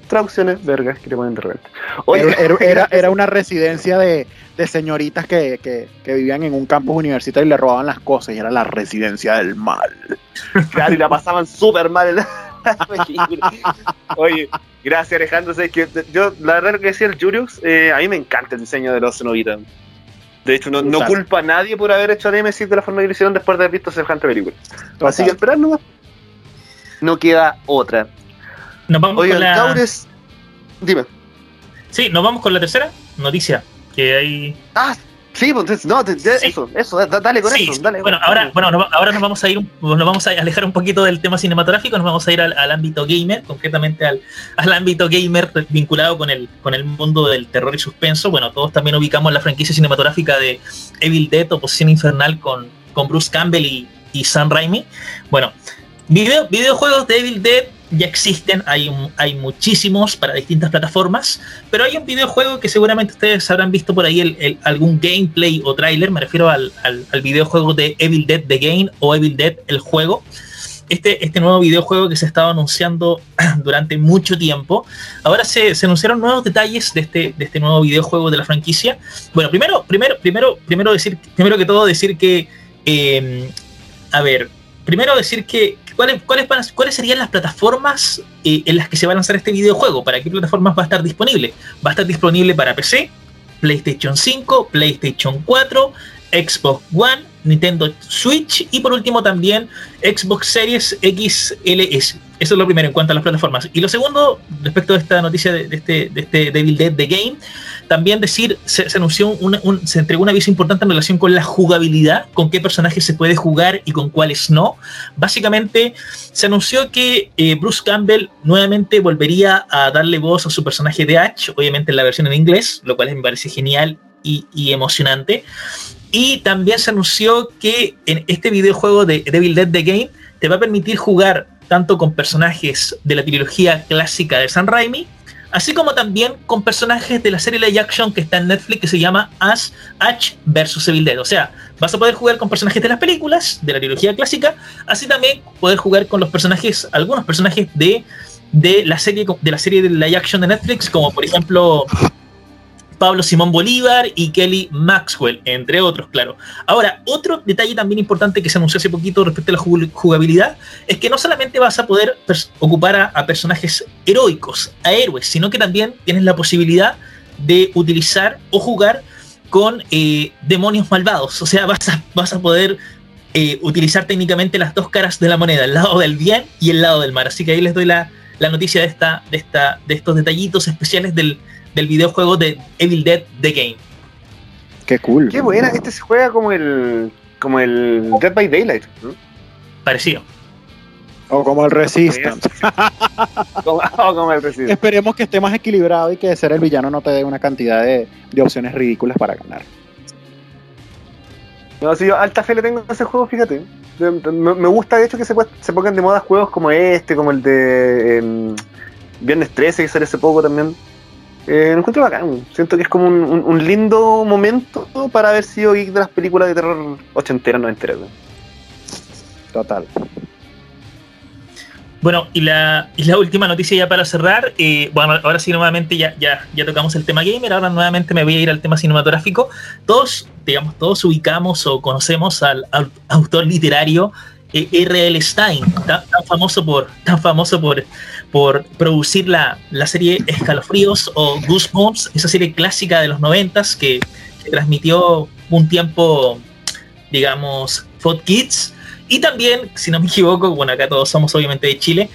traducciones vergas que le ponen de repente. Oye, era, era, era, una residencia de, de señoritas que, que, que, vivían en un campus universitario y le robaban las cosas y era la residencia del mal. Claro, y la pasaban súper mal en la película. Oye, gracias Alejandro. Sé que yo, la verdad lo que decía el Julius, eh, a mí me encanta el diseño de los cenobitas. De hecho, no, no culpa a nadie por haber hecho Nemesis de la forma que lo hicieron después de haber visto semejante película. Así que esperar nomás. No queda otra. Nos vamos Oigan, con la... Caures, dime. Sí, nos vamos con la tercera noticia que hay. Ah, sí, pues no, de, de, sí. eso, eso, dale con sí, eso, dale. Bueno, ahora, bueno, ahora nos vamos a ir, nos vamos a alejar un poquito del tema cinematográfico, nos vamos a ir al, al ámbito gamer, concretamente al, al, ámbito gamer vinculado con el, con el mundo del terror y suspenso. Bueno, todos también ubicamos la franquicia cinematográfica de Evil Dead o Posición Infernal con, con Bruce Campbell y, y Sam Raimi. Bueno, video, videojuegos de Evil Dead ya existen, hay, hay muchísimos para distintas plataformas, pero hay un videojuego que seguramente ustedes habrán visto por ahí el, algún gameplay o trailer, me refiero al, al, videojuego de Evil Dead The Game o Evil Dead el juego. Este, este nuevo videojuego que se estaba anunciando durante mucho tiempo. Ahora se, anunciaron nuevos detalles de este, de este nuevo videojuego de la franquicia. Bueno, primero, primero, primero, primero decir, primero que todo decir que, eh, a ver, primero decir que cuáles, cuáles, cuáles serían las plataformas eh, en las que se va a lanzar este videojuego, para qué plataformas va a estar disponible. Va a estar disponible para PC, PlayStation 5, PlayStation 4, Xbox One, Nintendo Switch y por último también Xbox Series XLS. Eso es lo primero en cuanto a las plataformas. Y lo segundo, respecto a esta noticia de, este, de este Devil Dead The Game, también decir, se, anunció, un, se entregó un aviso importante en relación con la jugabilidad, con qué personajes se puede jugar y con cuáles no. Básicamente, se anunció que eh, Bruce Campbell nuevamente volvería a darle voz a su personaje de Ash, obviamente en la versión en inglés, lo cual me parece genial y, y emocionante. Y también se anunció que en este videojuego de Devil Dead The Game te va a permitir jugar tanto con personajes de la trilogía clásica de San Raimi, así como también con personajes de la serie live action que está en Netflix que se llama Ash, Ash vs Evil Dead. O sea, vas a poder jugar con personajes de las películas, de la trilogía clásica, así también poder jugar con los personajes, algunos personajes de, de la serie de la serie de live action de Netflix, como por ejemplo Pablo Simón Bolívar y Kelly Maxwell, entre otros, claro. Ahora, otro detalle también importante que se anunció hace poquito respecto a la jugabilidad es que no solamente vas a poder ocupar a, personajes heroicos, a héroes, sino que también tienes la posibilidad de utilizar o jugar con eh, demonios malvados. O sea, vas a, vas a poder eh, utilizar técnicamente las dos caras de la moneda, el lado del bien y el lado del mal. Así que ahí les doy la, la noticia de, esta, de, esta, de estos detallitos especiales del, del videojuego de Evil Dead The Game. Qué cool. Qué buena, este se juega como el como el Dead by Daylight. Parecido. O como el Resistance. o como el Resistance. Esperemos que esté más equilibrado y que de ser el villano no te dé una cantidad de, opciones ridículas para ganar. No, si yo alta fe le tengo a ese juego, fíjate. Me, gusta de hecho que se, se pongan de moda juegos como este, como el de em, Viernes 13 que sale hace poco también. Eh, lo encuentro bacán. Siento que es como un, lindo momento para haber sido geek de las películas de terror ochenteras, noventeras. Total. Bueno, y la, y la última noticia ya para cerrar. Eh, bueno, ahora sí, nuevamente ya, ya, ya tocamos el tema gamer. Ahora nuevamente me voy a ir al tema cinematográfico. Todos, digamos, todos ubicamos o conocemos al autor literario eh, R.L. Stein, tan, famoso por tan famoso por, por producir la, serie Escalofríos o Goosebumps, esa serie clásica de los noventas que, que transmitió un tiempo, digamos, Fox Kids. Y también, si no me equivoco, bueno, acá todos somos obviamente de Chile,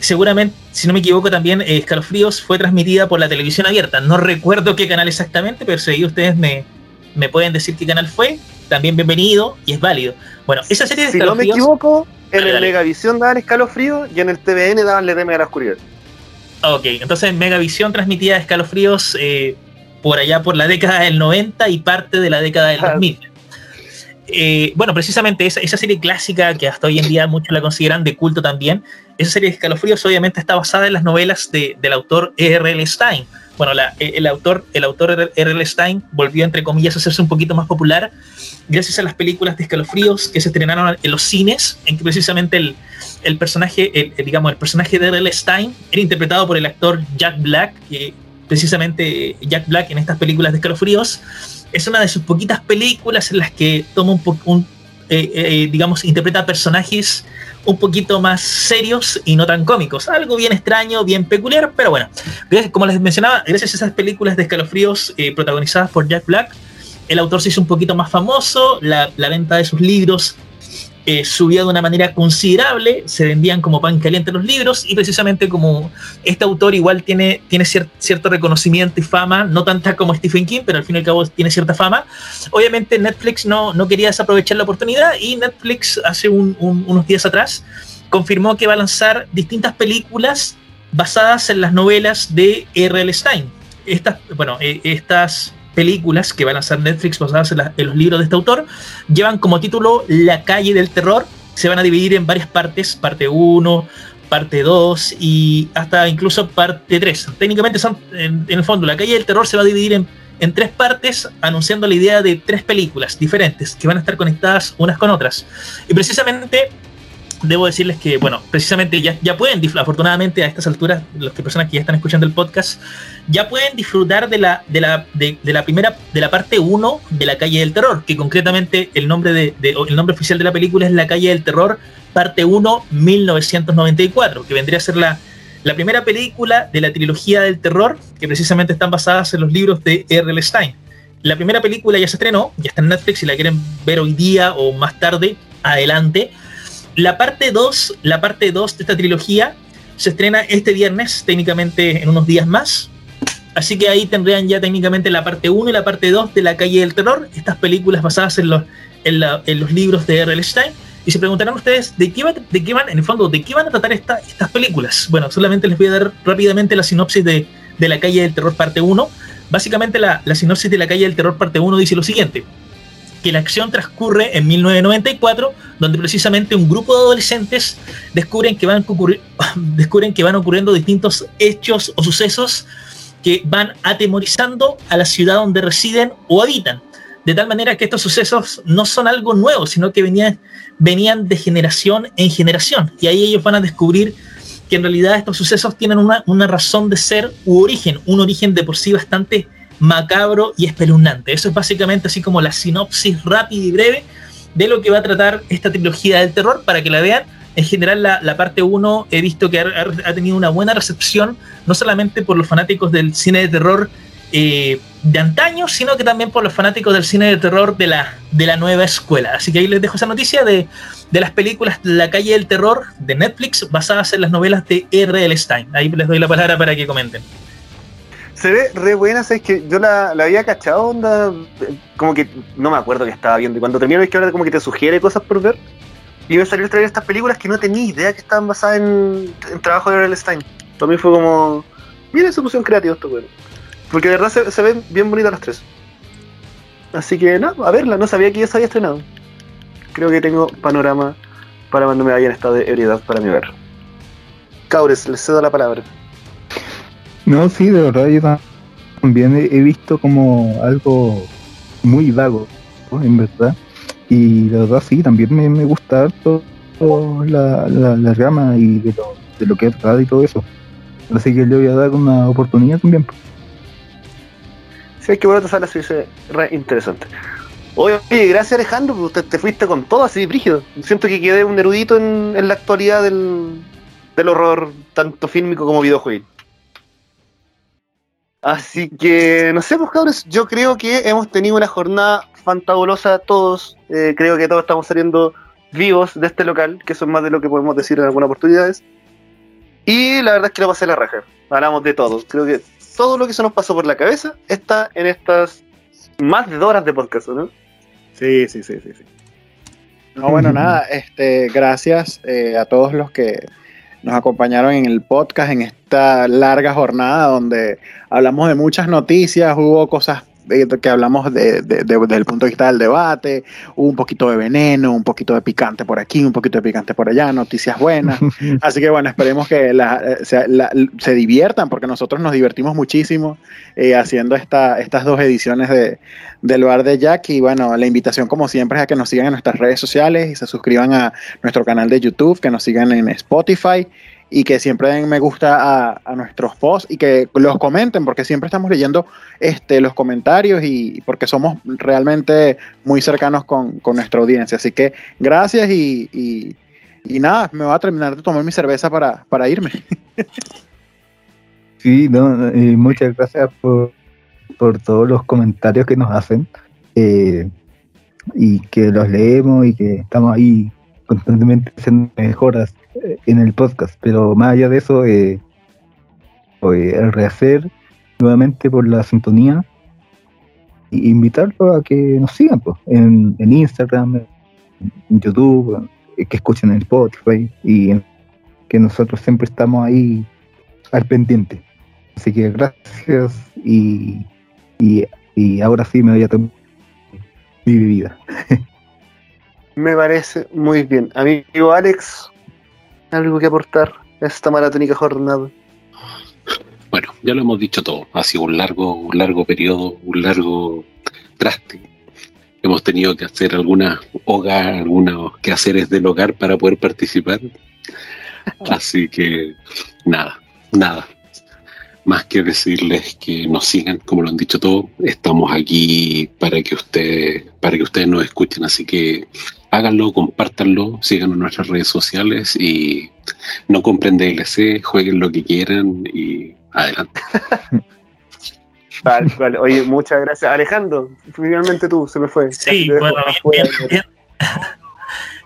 seguramente, si no me equivoco, también eh, Escalofríos fue transmitida por la televisión abierta. No recuerdo qué canal exactamente, pero si ustedes me, me pueden decir qué canal fue, también bienvenido y es válido. Bueno, esa serie de Si no me equivoco, en el Megavisión daban escalofríos y en el TVN daban Le a la oscuridad. Ok, entonces Megavisión transmitía escalofríos eh, por allá por la década del 90 y parte de la década del 2000. Eh, bueno, precisamente esa, esa, serie clásica que hasta hoy en día muchos la consideran de culto también, esa serie de escalofríos obviamente está basada en las novelas de, del autor R.L. Stein bueno, eh, el autor, el autor R.L. Stein volvió, entre comillas, a hacerse un poquito más popular gracias a las películas de escalofríos que se estrenaron en los cines, en que precisamente el, el personaje, el, digamos, el personaje de R.L. Stein era interpretado por el actor Jack Black, que precisamente Jack Black en estas películas de escalofríos es una de sus poquitas películas en las que toma un, un eh, eh, digamos, interpreta personajes un poquito más serios y no tan cómicos. Algo bien extraño, bien peculiar, pero bueno, como les mencionaba, gracias a esas películas de escalofríos eh, protagonizadas por Jack Black, el autor se hizo un poquito más famoso, la, la venta de sus libros eh, subía de una manera considerable, se vendían como pan caliente los libros y precisamente como este autor igual tiene, tiene cierto reconocimiento y fama, no tanta como Stephen King, pero al fin y al cabo tiene cierta fama, obviamente Netflix no, no quería desaprovechar la oportunidad y Netflix hace unos días atrás confirmó que va a lanzar distintas películas basadas en las novelas de R.L. Stein. Estas, bueno, eh, estas películas que van a lanzar Netflix basadas en, los libros de este autor, llevan como título La calle del terror. Se van a dividir en varias partes, parte 1, parte 2 y hasta incluso parte 3. Técnicamente son, en, el fondo, La calle del terror se va a dividir en, en tres partes, anunciando la idea de tres películas diferentes que van a estar conectadas unas con otras. Y precisamente debo decirles que, bueno, precisamente ya, ya pueden, afortunadamente a estas alturas, las personas que ya están escuchando el podcast, ya pueden disfrutar de la, de la, de, la primera, de la parte 1 de La Calle del Terror, que concretamente el nombre, de, el nombre oficial de la película es La Calle del Terror, parte 1, 1994, que vendría a ser la, la primera película de la trilogía del terror, que precisamente están basadas en los libros de R.L. Stein. La primera película ya se estrenó, ya está en Netflix, si la quieren ver hoy día o más tarde, adelante. La parte 2, la parte 2 de esta trilogía se estrena este viernes, técnicamente en unos días más. Así que ahí tendrían ya técnicamente la parte 1 y la parte 2 de La Calle del Terror, estas películas basadas en los, en, los libros de R.L. Stein. Y se preguntarán ustedes, ¿de qué, de qué van, en el fondo, de qué van a tratar estas películas? Bueno, solamente les voy a dar rápidamente la sinopsis de, de La Calle del Terror parte 1. Básicamente la, la sinopsis de La Calle del Terror parte 1 dice lo siguiente que la acción transcurre en 1994, donde precisamente un grupo de adolescentes descubren que van, descubren que van ocurriendo distintos hechos o sucesos que van atemorizando a la ciudad donde residen o habitan. De tal manera que estos sucesos no son algo nuevo, sino que venían, venían de generación en generación. Y ahí ellos van a descubrir que en realidad estos sucesos tienen una, una razón de ser u origen, un origen de por sí bastante macabro y espeluznante. Eso es básicamente así como la sinopsis rápida y breve de lo que va a tratar esta trilogía del terror para que la vean. En general, la, parte 1 he visto que ha, tenido una buena recepción, no solamente por los fanáticos del cine de terror eh, de antaño, sino que también por los fanáticos del cine de terror de la, de la nueva escuela. Así que ahí les dejo esa noticia de, de las películas La calle del terror de Netflix basadas en las novelas de R.L. Stein. Ahí les doy la palabra para que comenten. Se ve re buena, ¿sabes? Que yo la, había cachado, onda, como que no me acuerdo que estaba viendo. Y cuando termino es que ahora como que te sugiere cosas por ver. Y me salió a traer estas películas que no tenía idea que estaban basadas en, trabajo de R.L. Stein. También fue como, mira, se pusieron creativos esto, bueno. Porque de verdad se, se, ven bien bonitas las tres. Así que, no, a verla, no sabía que ya se había estrenado. Creo que tengo panorama para cuando me vaya en estado de ebriedad para mi ver. Caures, les cedo la palabra. No, sí, de verdad yo también he, visto como algo muy vago, en verdad. Y de verdad sí, también me, me gusta todo la, la, gama y de lo, de lo que he tratado y todo eso. Así que le voy a dar una oportunidad también. Sí, es que bueno, te sale así, re interesante. Oye, gracias Alejandro, pues, te fuiste con todo así, brígido. Siento que quedé un erudito en, en la actualidad del, del horror, tanto fílmico como videojuego. Así que, no sé, pues cabros, yo creo que hemos tenido una jornada fantabulosa todos. Eh, creo que todos estamos saliendo vivos de este local, que eso es más de lo que podemos decir en algunas oportunidades. Y la verdad es que lo pasé la raja. Hablamos de todos. Creo que todo lo que se nos pasó por la cabeza está en estas más de dos horas de podcast, ¿no? Sí, sí, sí, sí. sí. No, bueno, nada, este, gracias eh, a todos los que nos acompañaron en el podcast en esta larga jornada donde hablamos de muchas noticias, hubo cosas que hablamos de, desde el punto de vista del debate, un poquito de veneno, un poquito de picante por aquí, un poquito de picante por allá, noticias buenas. Así que bueno, esperemos que eh, se, diviertan porque nosotros nos divertimos muchísimo eh, haciendo esta, estas dos ediciones de, del bar de Jack. Y bueno, la invitación como siempre es a que nos sigan en nuestras redes sociales y se suscriban a nuestro canal de YouTube, que nos sigan en Spotify y que siempre den me gusta a, nuestros posts y que los comenten porque siempre estamos leyendo este, los comentarios y porque somos realmente muy cercanos con, nuestra audiencia. Así que gracias y, nada, me voy a terminar de tomar mi cerveza para, para irme. Sí, no, muchas gracias por, por, todos los comentarios que nos hacen eh, y que los leemos y que estamos ahí constantemente haciendo mejoras en el podcast, pero más allá de eso, eh, el rehacer nuevamente por la sintonía e invitarlo a que nos sigan pues, en, Instagram, en YouTube, que escuchen en Spotify y que nosotros siempre estamos ahí al pendiente. Así que gracias y, y, ahora sí me voy a tomar mi vida. me parece muy bien. Amigo Alex, algo que aportar a esta maratónica jornada? Bueno, ya lo hemos dicho todo. Ha sido un largo, un largo periodo, un largo traste. hemos tenido que hacer algunas hogar, algunos quehaceres del hogar para poder participar. Así que nada, nada. Más que decirles que nos sigan, como lo han dicho todos, estamos aquí para que ustedes, para que ustedes nos escuchen, así que háganlo, compártanlo, síganos en nuestras redes sociales y no compren DLC, jueguen lo que quieran y adelante. Tal cual. Oye, muchas gracias. Alejandro, finalmente tú, se me fue. Sí, bueno, bien, bien,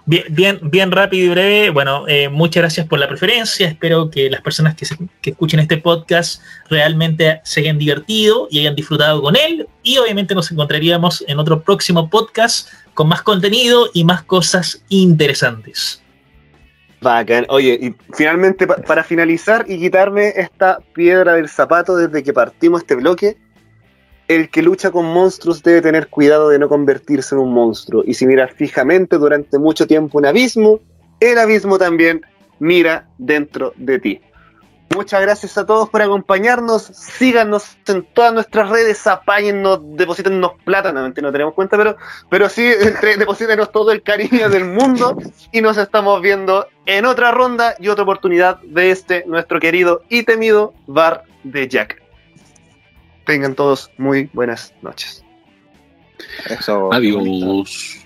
bien, bien, bien, rápido y breve. Bueno, eh, muchas gracias por la preferencia. Espero que las personas que, que escuchen este podcast realmente se hayan divertido y hayan disfrutado con él. Y obviamente nos encontraríamos en otro próximo podcast con más contenido y más cosas interesantes. Bacán. Oye, y finalmente pa para finalizar y quitarme esta piedra del zapato desde que partimos este bloque, el que lucha con monstruos debe tener cuidado de no convertirse en un monstruo. Y si miras fijamente durante mucho tiempo un abismo, el abismo también mira dentro de ti. Muchas gracias a todos por acompañarnos. Síganos en todas nuestras redes, apáñennos, deposítennos plata. No, no tenemos cuenta, pero, pero sí, entre, deposítenos todo el cariño del mundo. Y nos estamos viendo en otra ronda y otra oportunidad de este, nuestro querido y temido bar de Jack. Tengan todos muy buenas noches. Eso. Adiós.